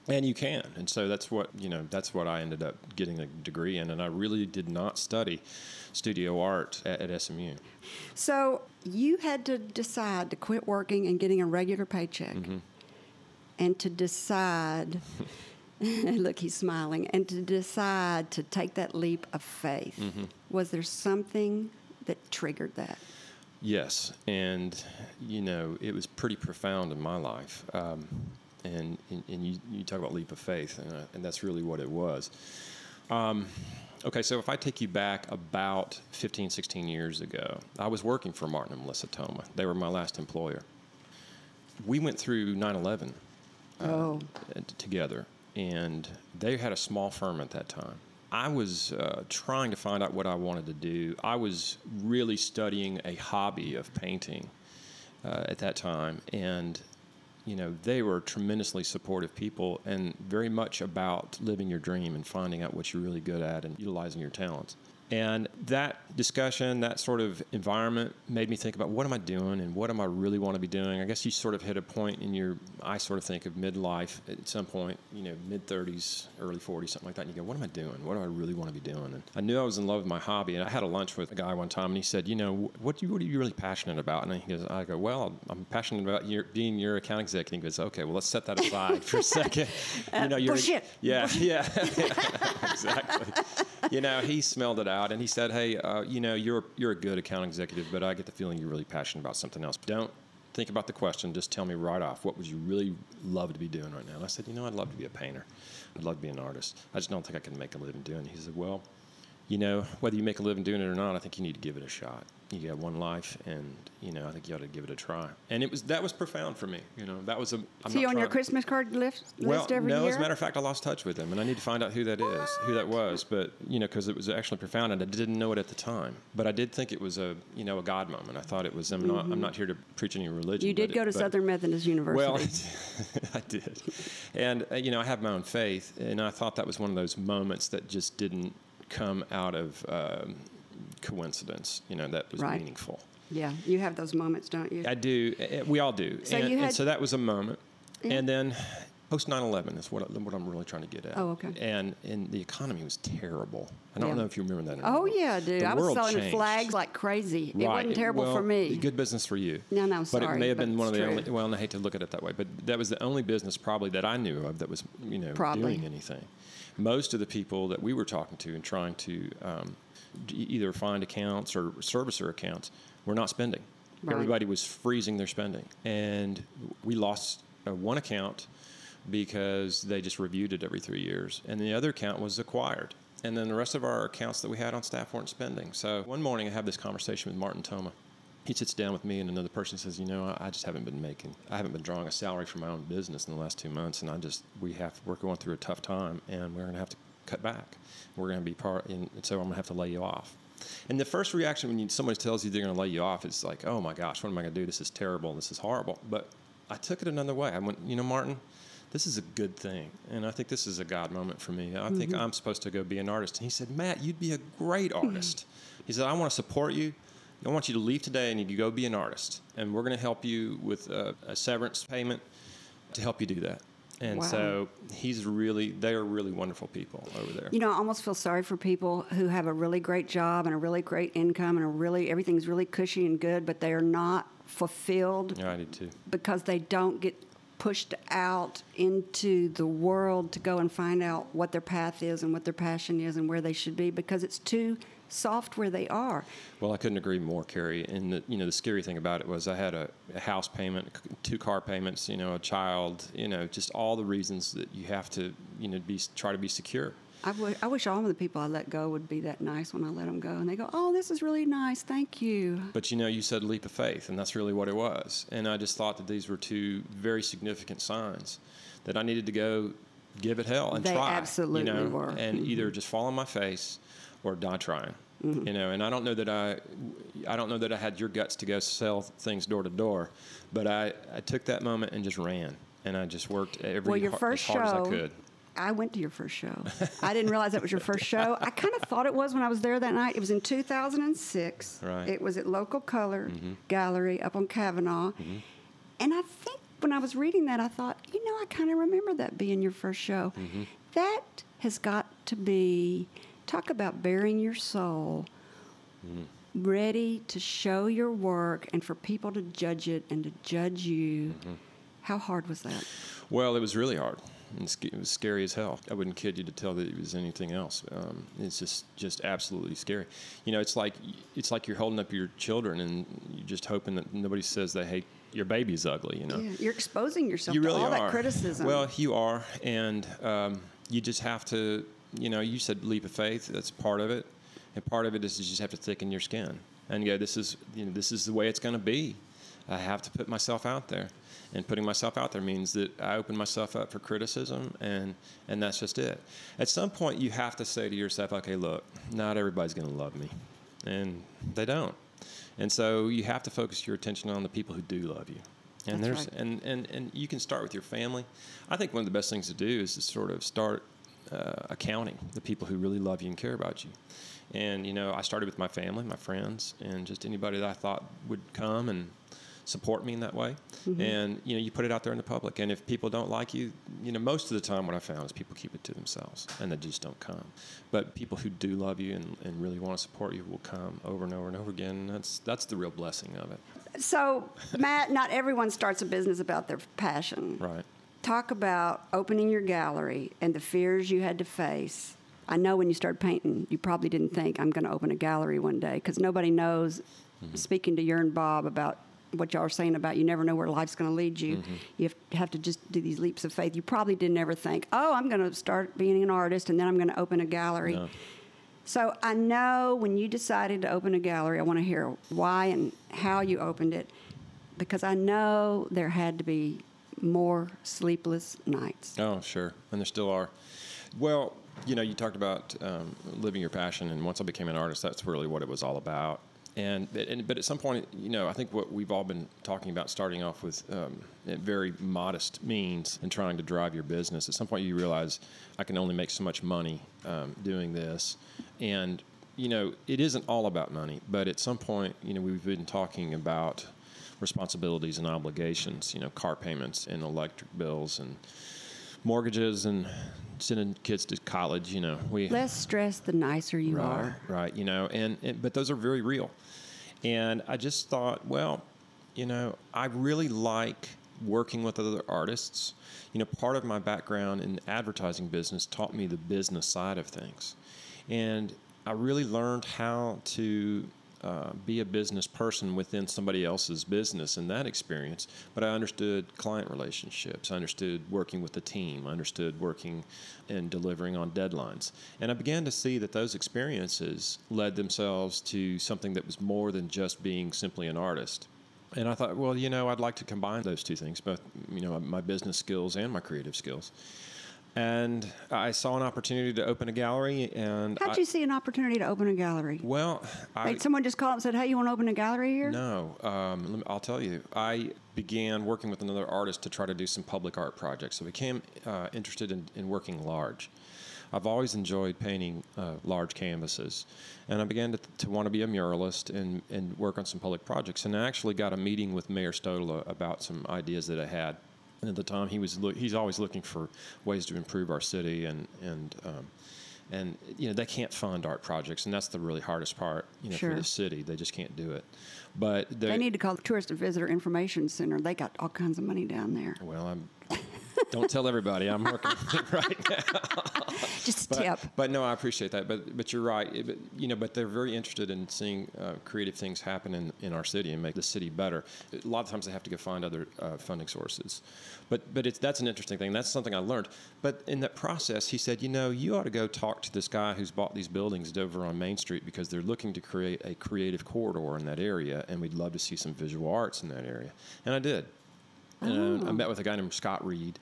[SPEAKER 5] And you can. And so that's what, you know, that's what I ended up getting a degree in. And I really did not study studio art at, at SMU.
[SPEAKER 4] So you had to decide to quit working and getting a regular paycheck, and to decide. [LAUGHS] look, he's smiling, and to decide to take that leap of faith. Was there something that triggered that?
[SPEAKER 5] Yes, and you know it was pretty profound in my life. Um, and, and and you, you talk about leap of faith, and, uh, and that's really what it was. Um, okay, so if I take you back about 15, 16 years ago, I was working for Martin and Melissa Toma. They were my last employer. We went through 9 11
[SPEAKER 4] oh,
[SPEAKER 5] uh, together, and they had a small firm at that time. I was uh, trying to find out what I wanted to do. I was really studying a hobby of painting uh, at that time, and you know they were tremendously supportive people and very much about living your dream and finding out what you're really good at and utilizing your talents. And that discussion, that sort of environment made me think about what am I doing and what am I really want to be doing. I guess you sort of hit a point in your, I sort of think of midlife at some point, you know, mid 30s, early 40s, something like that. And you go, what am I doing? What do I really want to be doing? And I knew I was in love with my hobby. And I had a lunch with a guy one time and he said, you know, what, do you, what are you really passionate about? And he goes, I go, well, I'm passionate about your, being your account executive. And he goes, okay, well, let's set that aside for a second. [LAUGHS] you know, uh, you're,
[SPEAKER 4] bullshit.
[SPEAKER 5] yeah, yeah, [LAUGHS] exactly. You know, he smelled it out and he said, "Hey, uh, you know, you're you're a good account executive, but I get the feeling you're really passionate about something else. Don't think about the question. Just tell me right off what would you really love to be doing right now." And I said, "You know, I'd love to be a painter. I'd love to be an artist. I just don't think I can make a living doing it." He said, "Well." You know, whether you make a living doing it or not, I think you need to give it a shot. You got one life, and you know, I think you ought to give it a try. And it was that was profound for me. You know, that was a. I'm
[SPEAKER 4] See
[SPEAKER 5] not
[SPEAKER 4] on your Christmas card list,
[SPEAKER 5] well,
[SPEAKER 4] list every
[SPEAKER 5] no,
[SPEAKER 4] year?
[SPEAKER 5] as a matter of fact, I lost touch with him, and I need to find out who that is, who that was. But you know, because it was actually profound, and I didn't know it at the time. But I did think it was a you know a God moment. I thought it was. I'm not. I'm not here to preach any religion.
[SPEAKER 4] Mm-hmm. you did go
[SPEAKER 5] it-
[SPEAKER 4] to Southern Methodist University.
[SPEAKER 5] Well, [LAUGHS] I did, and uh, you know, I have my own faith, and I thought that was one of those moments that just didn't come out of um, coincidence. You know, that was
[SPEAKER 4] Right.
[SPEAKER 5] meaningful.
[SPEAKER 4] yeah, you have those moments, don't you?
[SPEAKER 5] I do. eh, We all do.
[SPEAKER 4] So
[SPEAKER 5] and,
[SPEAKER 4] you
[SPEAKER 5] and
[SPEAKER 4] had-
[SPEAKER 5] so that was a moment.
[SPEAKER 4] Yeah.
[SPEAKER 5] And then post 9/11 is what, I- what I'm really trying to get at.
[SPEAKER 4] Oh, okay.
[SPEAKER 5] And and the economy was terrible. I don't
[SPEAKER 4] Yeah.
[SPEAKER 5] know if you remember that.
[SPEAKER 4] Oh yeah, dude, I was selling
[SPEAKER 5] changed.
[SPEAKER 4] flags like crazy. It wasn't terrible
[SPEAKER 5] well,
[SPEAKER 4] for me.
[SPEAKER 5] Good business for you.
[SPEAKER 4] No, no, sorry.
[SPEAKER 5] But it may have been one of the
[SPEAKER 4] true.
[SPEAKER 5] only. Well, and I hate to look at it that way, but that was the only business probably that I knew of that was you know
[SPEAKER 4] Probably.
[SPEAKER 5] doing anything. Most of the people that we were talking to and trying to um, either find accounts or servicer accounts were not spending.
[SPEAKER 4] Right.
[SPEAKER 5] Everybody was freezing their spending, and we lost uh, one account because they just reviewed it every three years, and the other account was acquired. And then the rest of our accounts that we had on staff weren't spending. So one morning I have this conversation with Martin Toma. He sits down with me and another person says, "You know, I I just haven't been making, I haven't been drawing a salary for my own business in the last two months, and I just, we have, we're going through a tough time, and we're going to have to cut back. We're going to be part, and so I'm going to have to lay you off." And the first reaction when you, somebody tells you they're going to lay you off is like, "Oh my gosh, what am I going to do? This is terrible. This is horrible." But I took it another way. I went, "You know, Martin." This is a good thing, and I think this is a God moment for me. I think mm-hmm. I'm supposed to go be an artist. And he said, "Matt, you'd be a great hmm. artist." He said, "I want to support you. I want you to leave today and you go be an artist, and we're going to help you with a, a severance payment to help you do that." And
[SPEAKER 4] Wow.
[SPEAKER 5] so he's really, they are really wonderful people over there.
[SPEAKER 4] You know, I almost feel sorry for people who have a really great job and a really great income and a really everything's really cushy and good, but they are not fulfilled
[SPEAKER 5] yeah, I did too.
[SPEAKER 4] because they don't get pushed out into the world to go and find out what their path is and what their passion is and where they should be because it's too soft where they are.
[SPEAKER 5] Well, I couldn't agree more, Kerry. And the, you know, the scary thing about it was I had a, a house payment, two car payments, you know, a child, you know, just all the reasons that you have to, you know, be try to be secure.
[SPEAKER 4] I wish all of the people I let go would be that nice when I let them go. And they go, oh, this is really nice. Thank you.
[SPEAKER 5] But you know, you said leap of faith, and that's really what it was. And I just thought that these were two very significant signs that I needed to go give it hell and
[SPEAKER 4] They
[SPEAKER 5] try.
[SPEAKER 4] absolutely
[SPEAKER 5] you know,
[SPEAKER 4] were. Mm-hmm.
[SPEAKER 5] And either just fall on my face or die trying. Mm-hmm. You know, and I don't know that I, I don't know that I had your guts to go sell things door to door, but I, I took that moment and just ran, and I just worked every
[SPEAKER 4] Well, your
[SPEAKER 5] har-
[SPEAKER 4] first
[SPEAKER 5] as hard
[SPEAKER 4] show,
[SPEAKER 5] as I could.
[SPEAKER 4] I went to your first show. [LAUGHS] I didn't realize that was your first show. I kind of thought it was when I was there that night. It was in 2006.
[SPEAKER 5] Right.
[SPEAKER 4] It was at Local Color mm-hmm. Gallery up on Kavanaugh. Mm-hmm. And I think when I was reading that, I thought, you know, I kind of remember that being your first show. That has got to be, talk about bearing your soul, ready to show your work and for people to judge it and to judge you. How hard was that?
[SPEAKER 5] Well, it was really hard. It was scary as hell. I wouldn't kid you to tell that it was anything else. Um, it's just, just absolutely scary. You know, it's like it's like you're holding up your children and you're just hoping that nobody says they hate your baby's ugly. You know,
[SPEAKER 4] Yeah, you're exposing yourself
[SPEAKER 5] you
[SPEAKER 4] to
[SPEAKER 5] really
[SPEAKER 4] all
[SPEAKER 5] are.
[SPEAKER 4] that criticism.
[SPEAKER 5] Well, you are, and um, you just have to. You know, you said leap of faith. That's part of it, and part of it is you just have to thicken your skin and go. This is you know this is the way it's going to be. I have to put myself out there, and putting myself out there means that I open myself up for criticism, and and that's just it. At some point, you have to say to yourself, okay, look, not everybody's going to love me, and they don't. And so you have to focus your attention on the people who do love you. And
[SPEAKER 4] That's
[SPEAKER 5] there's
[SPEAKER 4] right.
[SPEAKER 5] and, and and you can start with your family. I think one of the best things to do is to sort of start uh, accounting the people who really love you and care about you. And you know, I started with my family, my friends, and just anybody that I thought would come and support me in that way.
[SPEAKER 4] Mm-hmm.
[SPEAKER 5] And you know, you put it out there in the public. And if people don't like you, you know, most of the time what I found is people keep it to themselves and they just don't come. But people who do love you and, and really want to support you will come over and over and over again. And that's that's the real blessing of it.
[SPEAKER 4] so, Matt, not everyone starts a business about their passion.
[SPEAKER 5] Right.
[SPEAKER 4] Talk about opening your gallery and the fears you had to face. I know when you started painting, you probably didn't think I'm going to open a gallery one day because nobody knows.
[SPEAKER 5] Mm-hmm.
[SPEAKER 4] Speaking to your and Bob about what y'all are saying about you never know where life's going to lead you.
[SPEAKER 5] Mm-hmm.
[SPEAKER 4] You have, have to just do these leaps of faith. You probably didn't ever think, oh, I'm going to start being an artist and then I'm going to open a gallery.
[SPEAKER 5] No.
[SPEAKER 4] So I know when you decided to open a gallery, I want to hear why and how you opened it because I know there had to be more sleepless nights.
[SPEAKER 5] Oh, sure, and there still are. Well, you know, you talked about um, living your passion, and once I became an artist, that's really what it was all about. And, and but at some point, you know, I think what we've all been talking about, starting off with um, very modest means and trying to drive your business. At some point, you realize I can only make so much money um, doing this, and you know, it isn't all about money. But at some point, you know, we've been talking about responsibilities and obligations. You know, car payments and electric bills and mortgages and sending kids to college. You know, we
[SPEAKER 4] Less stress, the nicer you
[SPEAKER 5] right,
[SPEAKER 4] are.
[SPEAKER 5] right. You know, and, and but those are very real. And I just thought, well, you know, I really like working with other artists. You know, part of my background in advertising business taught me the business side of things, and I really learned how to uh, be a business person within somebody else's business in that experience. But I understood client relationships. I understood working with the team. I understood working and delivering on deadlines. And I began to see that those experiences led themselves to something that was more than just being simply an artist. And I thought, well, you know, I'd like to combine those two things, both, you know, my business skills and my creative skills. And I saw an opportunity to open a gallery, and
[SPEAKER 4] How'd
[SPEAKER 5] I,
[SPEAKER 4] you see an opportunity to open a gallery?
[SPEAKER 5] well, I,
[SPEAKER 4] someone just called up and said, "Hey, you want to open a gallery here?"
[SPEAKER 5] no, um, let me, I'll tell you. I began working with another artist to try to do some public art projects. So I became uh, interested in, in working large. I've always enjoyed painting uh, large canvases, and I began to, to want to be a muralist and, and work on some public projects. And I actually got a meeting with Mayor Stodola about some ideas that I had. And at the time, he was look, he's always looking for ways to improve our city, and and um, and you know they can't fund art projects, and that's the really hardest part, you know,
[SPEAKER 4] Sure.
[SPEAKER 5] for the city. They just can't do it. But
[SPEAKER 4] They need to call the Tourist and Visitor Information Center. They got all kinds of money down there.
[SPEAKER 5] Well, I'm. Don't tell everybody I'm working [LAUGHS] right now. [LAUGHS]
[SPEAKER 4] Just a
[SPEAKER 5] But,
[SPEAKER 4] tip.
[SPEAKER 5] but no, I appreciate that. But but you're right. It- but, you know, but they're very interested in seeing uh, creative things happen in, in our city and make the city better. A lot of times they have to go find other uh, funding sources. But but it's that's an interesting thing. That's something I learned. But in that process, he said, you know, you ought to go talk to this guy who's bought these buildings over on Main Street because they're looking to create a creative corridor in that area, and we'd love to see some visual arts in that area. And I did. And I met with a guy named Scott Reed,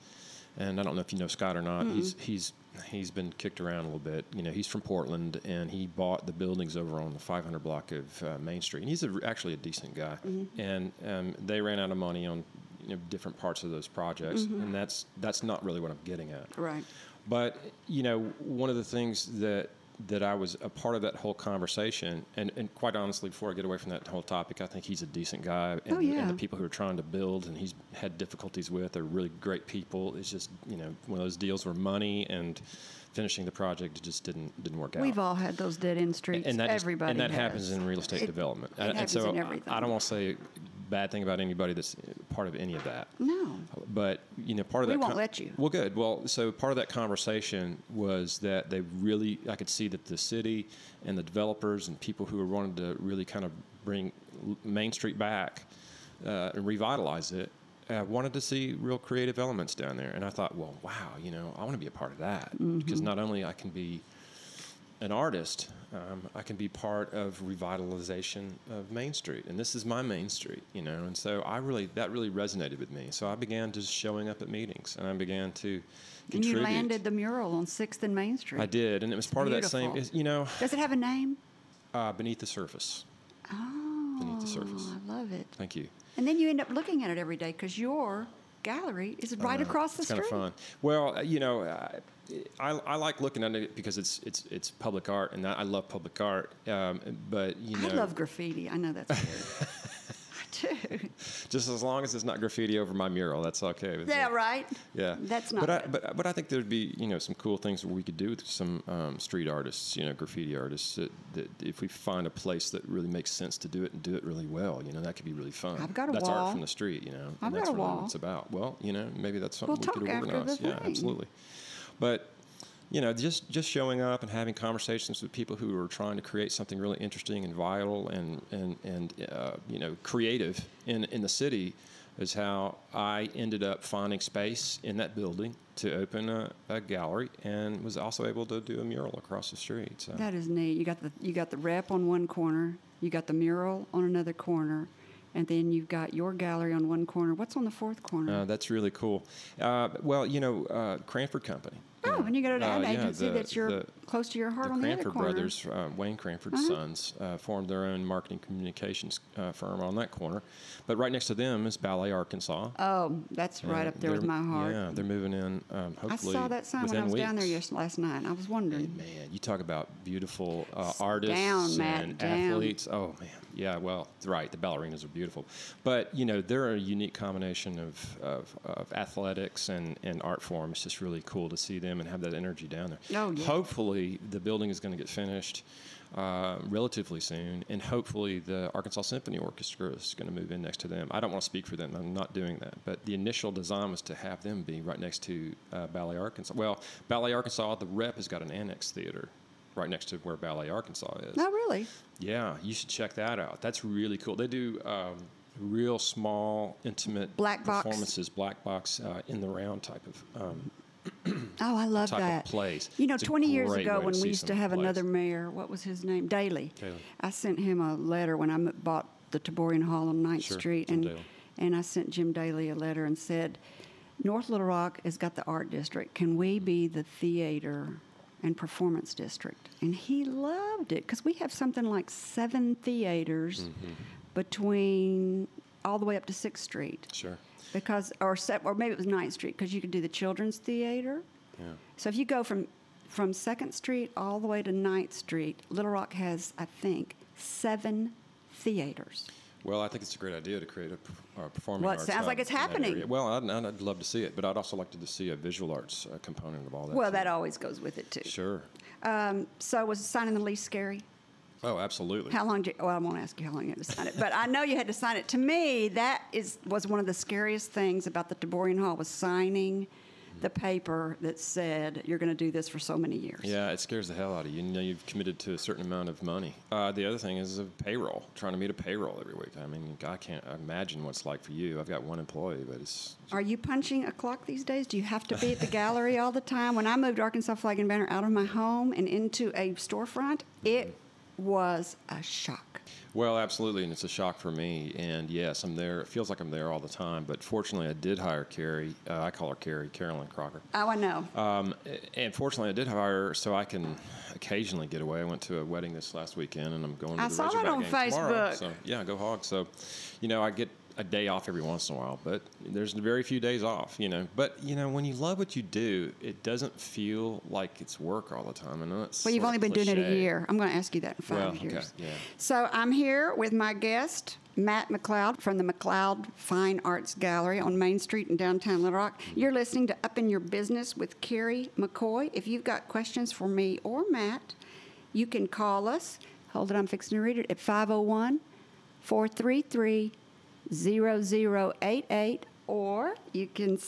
[SPEAKER 5] and I don't know if you know Scott or not. He's he's he's been kicked around a little bit. You know, he's from Portland, and he bought the buildings over on the 500 block of uh, Main Street. And he's a, actually a decent guy. And um, they ran out of money on you know, different parts of those projects, and that's that's not really what I'm getting at.
[SPEAKER 4] Right.
[SPEAKER 5] But you know, one of the things that that I was a part of that whole conversation, and, and quite honestly, before I get away from that whole topic, I think he's a decent guy, oh, and,
[SPEAKER 4] Oh, yeah.
[SPEAKER 5] and the people who are trying to build and he's had difficulties with are really great people. It's just you know one of those deals where money and finishing the project just didn't didn't work out.
[SPEAKER 4] We've all had those dead end streets.
[SPEAKER 5] and that just-
[SPEAKER 4] Everybody
[SPEAKER 5] and that
[SPEAKER 4] has.
[SPEAKER 5] happens in real estate
[SPEAKER 4] It-
[SPEAKER 5] development.
[SPEAKER 4] It
[SPEAKER 5] and, and
[SPEAKER 4] happens
[SPEAKER 5] so
[SPEAKER 4] in
[SPEAKER 5] I-
[SPEAKER 4] everything.
[SPEAKER 5] I don't want to say bad thing about anybody that's part of any of that.
[SPEAKER 4] No.
[SPEAKER 5] But you know, part of
[SPEAKER 4] We
[SPEAKER 5] that
[SPEAKER 4] won't let you.
[SPEAKER 5] Well, good. Well, so part of that conversation was that they really, I could see that the city and the developers and people who were wanting to really kind of bring Main Street back uh, and revitalize it. Uh, wanted to see real creative elements down there, and I thought, well, wow, you know, I want to be a part of that
[SPEAKER 4] Mm-hmm.
[SPEAKER 5] because not only I can be an artist, um, I can be part of revitalization of Main Street, and this is my Main Street, you know. And so I really that really resonated with me. So I began just showing up at meetings, and I began to Contribute.
[SPEAKER 4] And you landed the mural on Sixth and Main Street.
[SPEAKER 5] I did, and it was part of that same. You know,
[SPEAKER 4] Does it have a name?
[SPEAKER 5] uh, beneath the surface.
[SPEAKER 4] Oh,
[SPEAKER 5] Beneath the surface.
[SPEAKER 4] I love it.
[SPEAKER 5] Thank you.
[SPEAKER 4] And then you end up looking at it every day because your gallery is right
[SPEAKER 5] Uh,
[SPEAKER 4] across the
[SPEAKER 5] it's
[SPEAKER 4] street.
[SPEAKER 5] kind of fun. Well, uh, you know, I, I, I like looking at it because it's it's it's public art, and I love public art. Um, but you know,
[SPEAKER 4] I love graffiti. I know that's weird. [LAUGHS] I do.
[SPEAKER 5] just as long as it's not graffiti over my mural, that's okay.
[SPEAKER 4] Yeah, right.
[SPEAKER 5] Yeah,
[SPEAKER 4] That's not
[SPEAKER 5] But I, but but I think there'd be you know some cool things we could do with some um, street artists, you know, graffiti artists. That, that if we find a place that really makes sense to do it and do it really well, you know, that could be really fun.
[SPEAKER 4] I've got a
[SPEAKER 5] that's
[SPEAKER 4] wall.
[SPEAKER 5] art from the street, you know.
[SPEAKER 4] I've
[SPEAKER 5] and that's
[SPEAKER 4] got a
[SPEAKER 5] really
[SPEAKER 4] wall.
[SPEAKER 5] what it's about. Well, you know, maybe that's something
[SPEAKER 4] We'll
[SPEAKER 5] we could
[SPEAKER 4] talk after the
[SPEAKER 5] organize. Yeah,
[SPEAKER 4] thing.
[SPEAKER 5] absolutely. But you know, just just showing up and having conversations with people who are trying to create something really interesting and vital and and and uh, you know creative in in the city is how I ended up finding space in that building to open a, a gallery and was also able to do a mural across the street. So.
[SPEAKER 4] That is neat. You got the you got the rep on one corner, you got the mural on another corner, and then you've got your gallery on one corner. What's on the fourth corner?
[SPEAKER 5] Uh, that's really cool. Uh, well, you know, uh, Cranford Company.
[SPEAKER 4] Oh, and you got an
[SPEAKER 5] Uh,
[SPEAKER 4] ad
[SPEAKER 5] yeah,
[SPEAKER 4] agency
[SPEAKER 5] the-
[SPEAKER 4] that's your
[SPEAKER 5] the-
[SPEAKER 4] close to your heart
[SPEAKER 5] the
[SPEAKER 4] on the other
[SPEAKER 5] Cranford
[SPEAKER 4] corner.
[SPEAKER 5] brothers, uh, Wayne Cranford's
[SPEAKER 4] Uh-huh.
[SPEAKER 5] sons, uh, formed their own marketing communications uh, firm on that corner. But right next to them is Ballet Arkansas.
[SPEAKER 4] Oh, that's right up there with my heart.
[SPEAKER 5] Yeah, they're moving in. Um,
[SPEAKER 4] I saw that sign when I was down there yes, last night. I was wondering.
[SPEAKER 5] Man, you talk about beautiful uh, artists
[SPEAKER 4] down, Matt,
[SPEAKER 5] and
[SPEAKER 4] down.
[SPEAKER 5] athletes. Oh man, yeah. Well, right. The ballerinas are beautiful, but you know they're a unique combination of, of, of athletics and, and art form. It's just really cool to see them and have that energy down there.
[SPEAKER 4] Oh, yeah.
[SPEAKER 5] Hopefully, the building is going to get finished uh, relatively soon, and hopefully, the Arkansas Symphony Orchestra is going to move in next to them. I don't want to speak for them. I'm not doing that. But the initial design was to have them be right next to uh, Ballet Arkansas. Well, Ballet Arkansas, the rep has got an annex theater right next to where Ballet Arkansas is.
[SPEAKER 4] No, really.
[SPEAKER 5] Yeah, you should check that out. That's really cool. They do um, real small, intimate
[SPEAKER 4] Black box.
[SPEAKER 5] performances, black box uh, in the round type of. Um, [CLEARS THROAT]
[SPEAKER 4] Oh, I love that.
[SPEAKER 5] plays.
[SPEAKER 4] You know,
[SPEAKER 5] It's
[SPEAKER 4] 20 years ago when we used to have
[SPEAKER 5] plays.
[SPEAKER 4] another mayor, what was his name? Dailey.
[SPEAKER 5] Dailey.
[SPEAKER 4] I sent him a letter when I bought the Taborian Hall on 9th
[SPEAKER 5] Sure,
[SPEAKER 4] Street.
[SPEAKER 5] Jim
[SPEAKER 4] and,
[SPEAKER 5] Dailey.
[SPEAKER 4] and I sent Jim Dailey a letter and said, North Little Rock has got the art district. Can we be the theater and performance district? And he loved it because we have something like seven theaters
[SPEAKER 5] Mm-hmm.
[SPEAKER 4] between all the way up to 6th Street.
[SPEAKER 5] Sure.
[SPEAKER 4] Because, or, se- or maybe it was 9th Street because you could do the children's theater.
[SPEAKER 5] Yeah.
[SPEAKER 4] So if you go from from Second Street all the way to 9th Street, Little Rock has, I think, seven theaters.
[SPEAKER 5] Well, I think it's a great idea to create a, uh performing
[SPEAKER 4] Well, it
[SPEAKER 5] arts
[SPEAKER 4] sounds like it's happening.
[SPEAKER 5] Well, I'd, I'd I'd love to see it, but I'd also like to see a visual arts uh, component of all that.
[SPEAKER 4] Well,
[SPEAKER 5] too.
[SPEAKER 4] that always goes with it too.
[SPEAKER 5] Sure.
[SPEAKER 4] Um, so was signing the lease scary?
[SPEAKER 5] Oh, absolutely.
[SPEAKER 4] How long? Did, well, I won't ask you how long you had to sign it, but I know you had to sign it. To me, that is was one of the scariest things about the Taborian Hall was signing the paper that said you're going to do this for so many years.
[SPEAKER 5] Yeah, it scares the hell out of you. You know, you've committed to a certain amount of money. Uh, the other thing is a payroll, trying to meet a payroll every week. I mean, I can't imagine what it's like for you. I've got one employee, but it's.
[SPEAKER 4] Are you punching a clock these days? Do you have to be at the gallery all the time? When I moved Arkansas Flag and Banner out of my home and into a storefront, it was a shock.
[SPEAKER 5] Well, absolutely, and it's a shock for me. And yes, I'm there. It feels like I'm there all the time. But fortunately, I did hire Carrie. Uh, I call her Carrie, Carolyn Crocker.
[SPEAKER 4] Oh, I know.
[SPEAKER 5] Um, and fortunately, I did hire her so I can occasionally get away. I went to a wedding this last weekend, and I'm going to
[SPEAKER 4] I
[SPEAKER 5] the
[SPEAKER 4] saw that on
[SPEAKER 5] game tomorrow.
[SPEAKER 4] Facebook.
[SPEAKER 5] So yeah, go Hogs. So, you know, I get a day off every once in a while, but there's very few days off, you know. But you know, when you love what you do, it doesn't feel like it's work all the time. I know it's
[SPEAKER 4] Well, you've only been doing it a year. I'm going to ask you that in five
[SPEAKER 5] Well, okay,
[SPEAKER 4] years.
[SPEAKER 5] yeah.
[SPEAKER 4] So I'm here with my guest, Matt McLeod from the McLeod Fine Arts Gallery on Main Street in downtown Little Rock. Mm-hmm. You're listening to Up in Your Business with Kerry McCoy. If you've got questions for me or Matt, you can call us. Hold it, I'm fixing to read it at 501 433 0088, or you can,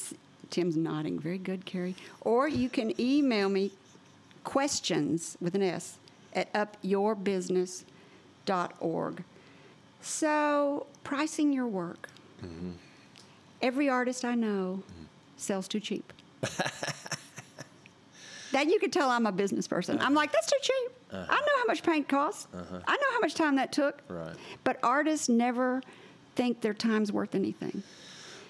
[SPEAKER 4] Tim's nodding, very good, Kerry, or you can email me questions with an S at upyourbusiness.org. So, pricing your work. Mm-hmm. Every artist I know mm-hmm. sells too cheap. [LAUGHS] that you could tell I'm a business person. I'm like, that's too cheap. Uh-huh. I know how much paint costs. Uh-huh. I know how much time that took.
[SPEAKER 5] Right.
[SPEAKER 4] But artists never think their time's worth anything.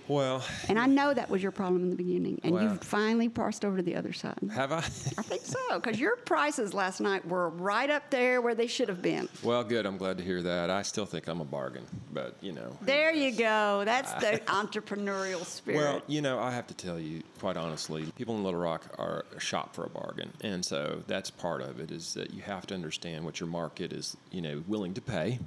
[SPEAKER 5] Well,
[SPEAKER 4] And I know that was your problem in the beginning. And you've finally parsed over to the other side.
[SPEAKER 5] have I?
[SPEAKER 4] I think so, [LAUGHS] because your prices last night were right up there where they should have been.
[SPEAKER 5] well, good. I'm glad to hear that. I still think I'm a bargain, but you know.
[SPEAKER 4] There you go. That's the [LAUGHS] entrepreneurial spirit.
[SPEAKER 5] Well, you know, I have to tell you, quite honestly, people in Little Rock are a shop for a bargain, and so that's part of it. Is that you have to understand what your market is, you know, willing to pay.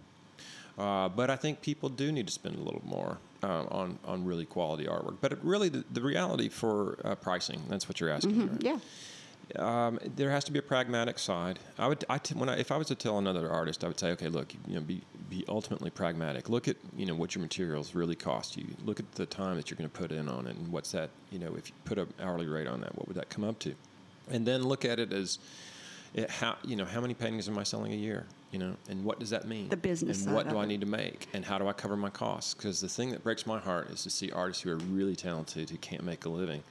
[SPEAKER 5] Uh, but I think people do need to spend a little more uh, on on really quality artwork. But it really, the, the reality for uh, pricing, that's what you're asking. right?
[SPEAKER 4] yeah.
[SPEAKER 5] um, there has to be a pragmatic side. I would, I t- when I, if I was to tell another artist, I would say, okay, look, you know, be be ultimately pragmatic. Look at you know what your materials really cost you. Look at the time that you're going to put in on it, and what's that? You know, if you put an hourly rate on that, what would that come up to? And then look at it as it, how you know how many paintings am I selling a year? You know, and what does that mean?
[SPEAKER 4] The business
[SPEAKER 5] and
[SPEAKER 4] side
[SPEAKER 5] what do I need to make, and how do I cover my costs? Because the thing that breaks my heart is to see artists who are really talented who can't make a living.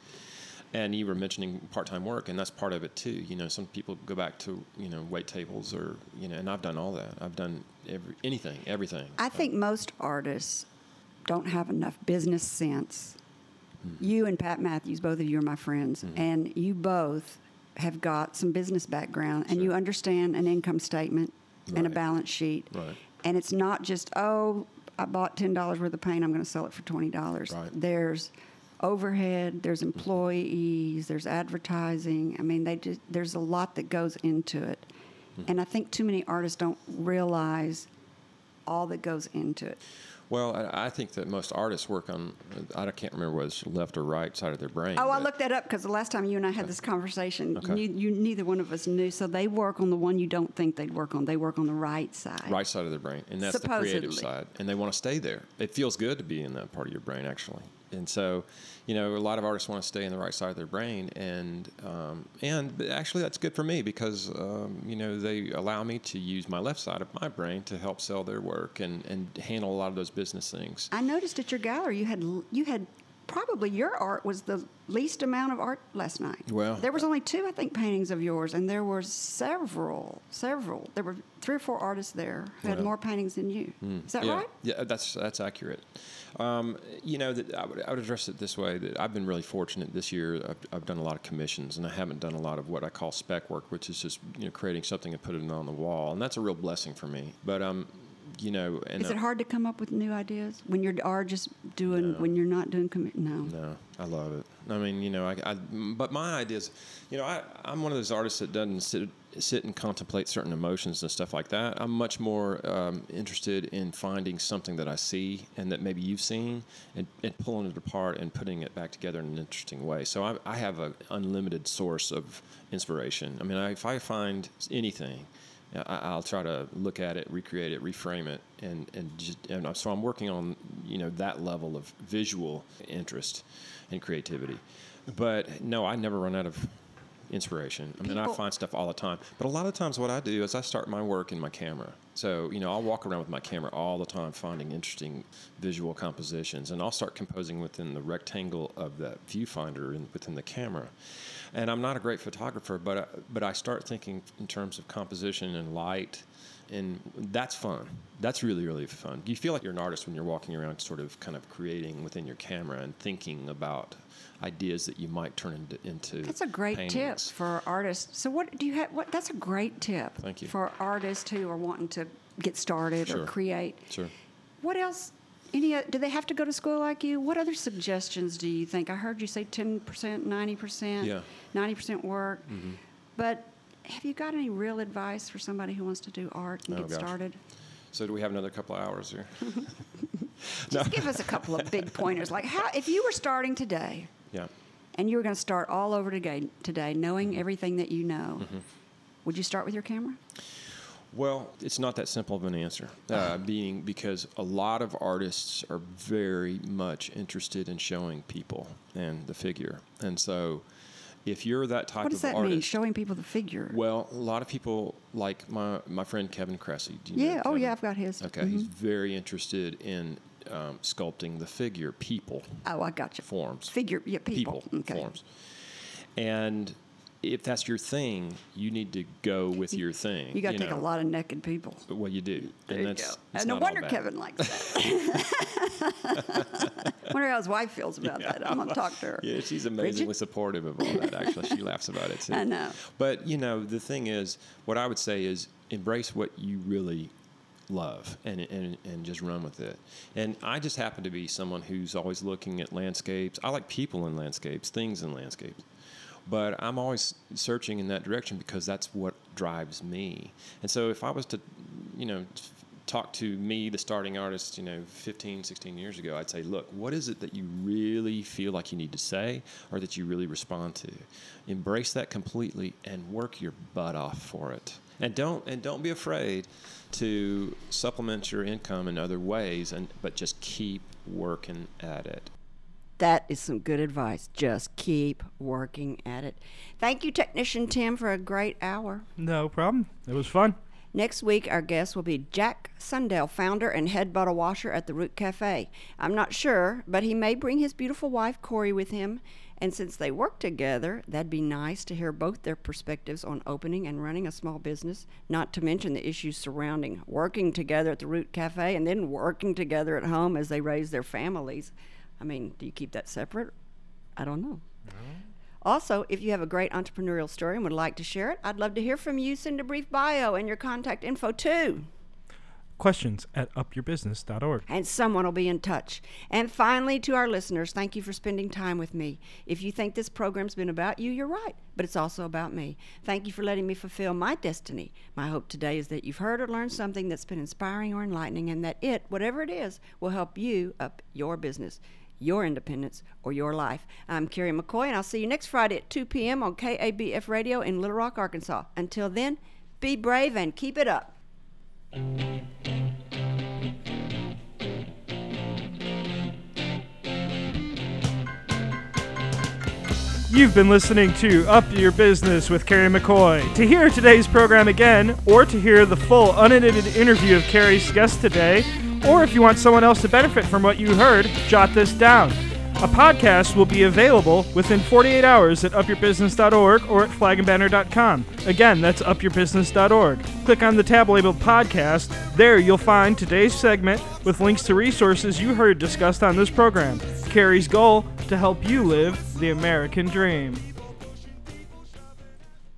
[SPEAKER 5] And you were mentioning part-time work, and that's part of it too. You know, some people go back to you know wait tables, or you know, and I've done all that. I've done every anything, everything.
[SPEAKER 4] I think most artists don't have enough business sense. Hmm. You and Pat Matthews, both of you are my friends, hmm. and you both have got some business background, and you understand an income statement and a balance sheet.
[SPEAKER 5] Right.
[SPEAKER 4] And it's not just, oh, I bought ten dollars worth of paint, I'm going to sell it for twenty dollars.
[SPEAKER 5] Right.
[SPEAKER 4] There's overhead, there's mm-hmm. employees, there's advertising. I mean, they just there's a lot that goes into it, mm-hmm. and I think too many artists don't realize all that goes into it.
[SPEAKER 5] Well, I, I think that most artists work on. I can't remember whether it's left or right side of their brain.
[SPEAKER 4] Oh, I looked that up because the last time you and I had this conversation,
[SPEAKER 5] Okay.
[SPEAKER 4] you, you neither one of us knew. So they work on the one you don't think they'd work on. They work on the right side.
[SPEAKER 5] right side of their brain, and that's the creative side, and they want to stay there. It feels good to be in that part of your brain, actually. And so, you know, a lot of artists want to stay in the right side of their brain, and um, and actually that's good for me because um, you know they allow me to use my left side of my brain to help sell their work and and handle a lot of those business things.
[SPEAKER 4] I noticed at your gallery you had you had probably your art was the least amount of art last night.
[SPEAKER 5] Well-
[SPEAKER 4] there was only two, I think, paintings of yours, and there were several, several. There were three or four artists there who had more paintings than you. Is that
[SPEAKER 5] yeah,
[SPEAKER 4] right?
[SPEAKER 5] Yeah, that's that's accurate. Um, you know, that I would, I would address it this way: that I've been really fortunate this year. I've, I've done a lot of commissions, and I haven't done a lot of what I call spec work, which is just you know creating something and putting it on the wall, and that's a real blessing for me. But um, you know,
[SPEAKER 4] Is it hard to come up with new ideas when you are just doing when you're not doing commi- no.
[SPEAKER 5] No, I love it. I mean, you know, I, I but my ideas, you know, I, I'm one of those artists that doesn't sit, sit and contemplate certain emotions and stuff like that. I'm much more um, interested in finding something that I see and that maybe you've seen and, and pulling it apart and putting it back together in an interesting way. So I, I have an unlimited source of inspiration. I mean, I, if I find anything, I, I'll try to look at it, recreate it, reframe it, and and just and so I'm working on you know that level of visual interest and creativity. But no, I never run out of inspiration. I mean, I find stuff all the time. But a lot of times, what I do is I start my work in my camera. So you know, I'll walk around with my camera all the time, finding interesting visual compositions, and I'll start composing within the rectangle of that viewfinder and within the camera. And I'm not a great photographer, but I, but I start thinking in terms of composition and light, and that's fun. That's really really fun. You feel like you're an artist when you're walking around, sort of kind of creating within your camera and thinking about ideas that you might turn into. into
[SPEAKER 4] That's a great tip for artists. So what do you have? What that's a great tip.
[SPEAKER 5] Thank you.
[SPEAKER 4] for artists who are wanting to get started
[SPEAKER 5] Sure.
[SPEAKER 4] or create.
[SPEAKER 5] Sure.
[SPEAKER 4] What else? Any? Do they have to go to school like you? What other suggestions do you think? I heard you say ten percent, ninety percent.
[SPEAKER 5] Yeah.
[SPEAKER 4] Ninety percent work. But have you got any real advice for somebody who wants to do art and
[SPEAKER 5] Oh,
[SPEAKER 4] get
[SPEAKER 5] gosh.
[SPEAKER 4] started?
[SPEAKER 5] So do we have another couple of hours here? [LAUGHS]
[SPEAKER 4] Just [LAUGHS] give us a couple of big pointers. Like how, if you were starting today
[SPEAKER 5] Yeah.
[SPEAKER 4] and you were going to start all over today, today, knowing everything that you know,
[SPEAKER 5] Mm-hmm.
[SPEAKER 4] would you start with your camera?
[SPEAKER 5] Well, it's not that simple of an answer. Uh, being because a lot of artists are very much interested in showing people and the figure, and so if you're that type of artist.
[SPEAKER 4] What does
[SPEAKER 5] of
[SPEAKER 4] that
[SPEAKER 5] artist,
[SPEAKER 4] mean? Showing people the figure.
[SPEAKER 5] well, a lot of people like my my friend Kevin Kresse. Do you know
[SPEAKER 4] yeah. Oh, yeah. I've got his.
[SPEAKER 5] Okay, he's very interested in um, sculpting the figure, people,
[SPEAKER 4] Oh, I got you.
[SPEAKER 5] forms.
[SPEAKER 4] Figure. Yeah. People. okay.
[SPEAKER 5] forms. And if that's your thing, you need to go with your thing.
[SPEAKER 4] You got to take
[SPEAKER 5] know.
[SPEAKER 4] a lot of naked people.
[SPEAKER 5] But Well, you do,
[SPEAKER 4] There
[SPEAKER 5] and
[SPEAKER 4] you
[SPEAKER 5] that's
[SPEAKER 4] go. And no wonder. Kevin likes that. [LAUGHS] [LAUGHS] wonder how his wife feels about that. I'm gonna talk to her.
[SPEAKER 5] Yeah, she's amazingly
[SPEAKER 4] Bridget?
[SPEAKER 5] supportive of all that. Actually, she laughs about it too. [LAUGHS]
[SPEAKER 4] I know.
[SPEAKER 5] But you know, the thing is, what I would say is embrace what you really love and, and and just run with it. And I just happen to be someone who's always looking at landscapes. I like people in landscapes, things in landscapes. But I'm always searching in that direction because that's what drives me. And so if I was to, you know, talk to me, the starting artist, you know, 15, 16 years ago, I'd say, look, what is it that you really feel like you need to say or that you really respond to? Embrace that completely and work your butt off for it. And don't and don't be afraid to supplement your income in other ways and but just keep working at it.
[SPEAKER 2] That is some good advice. Just keep working at it. Thank you, Technician Tim, for a great hour.
[SPEAKER 1] No problem. It was fun.
[SPEAKER 2] Next week, our guest will be Jack Sundell, founder and head bottle washer at the Root Cafe. I'm not sure, but he may bring his beautiful wife, Corey, with him. And since they work together, that'd be nice to hear both their perspectives on opening and running a small business, not to mention the issues surrounding working together at the Root Cafe and then working together at home as they raise their families. I mean, do you keep that separate? I don't know. Also, if you have a great entrepreneurial story and would like to share it, I'd love to hear from you. Send a brief bio and your contact info too,
[SPEAKER 1] Questions at upyourbusiness.org.
[SPEAKER 2] and someone will be in touch. And finally, to our listeners, thank you for spending time with me. If you think this program's been about you, you're right, but it's also about me. Thank you for letting me fulfill my destiny. My hope today is that you've heard or learned something that's been inspiring or enlightening, and that it, whatever it is, will help you up your business your independence, or your life. I'm Kerry McCoy, and I'll see you next Friday at 2 p.m. on KABF Radio in Little Rock, Arkansas. Until then, be brave and keep it up.
[SPEAKER 1] You've been listening to Up Your Business with Kerry McCoy. To hear today's program again, or to hear the full unedited interview of Kerry's guest today, or if you want someone else to benefit from what you heard, jot this down. A podcast will be available within 48 hours at upyourbusiness.org or at flagandbanner.com. Again, that's upyourbusiness.org. Click on the tab labeled podcast. There you'll find today's segment with links to resources you heard discussed on this program. Kerry's goal to help you live the American dream.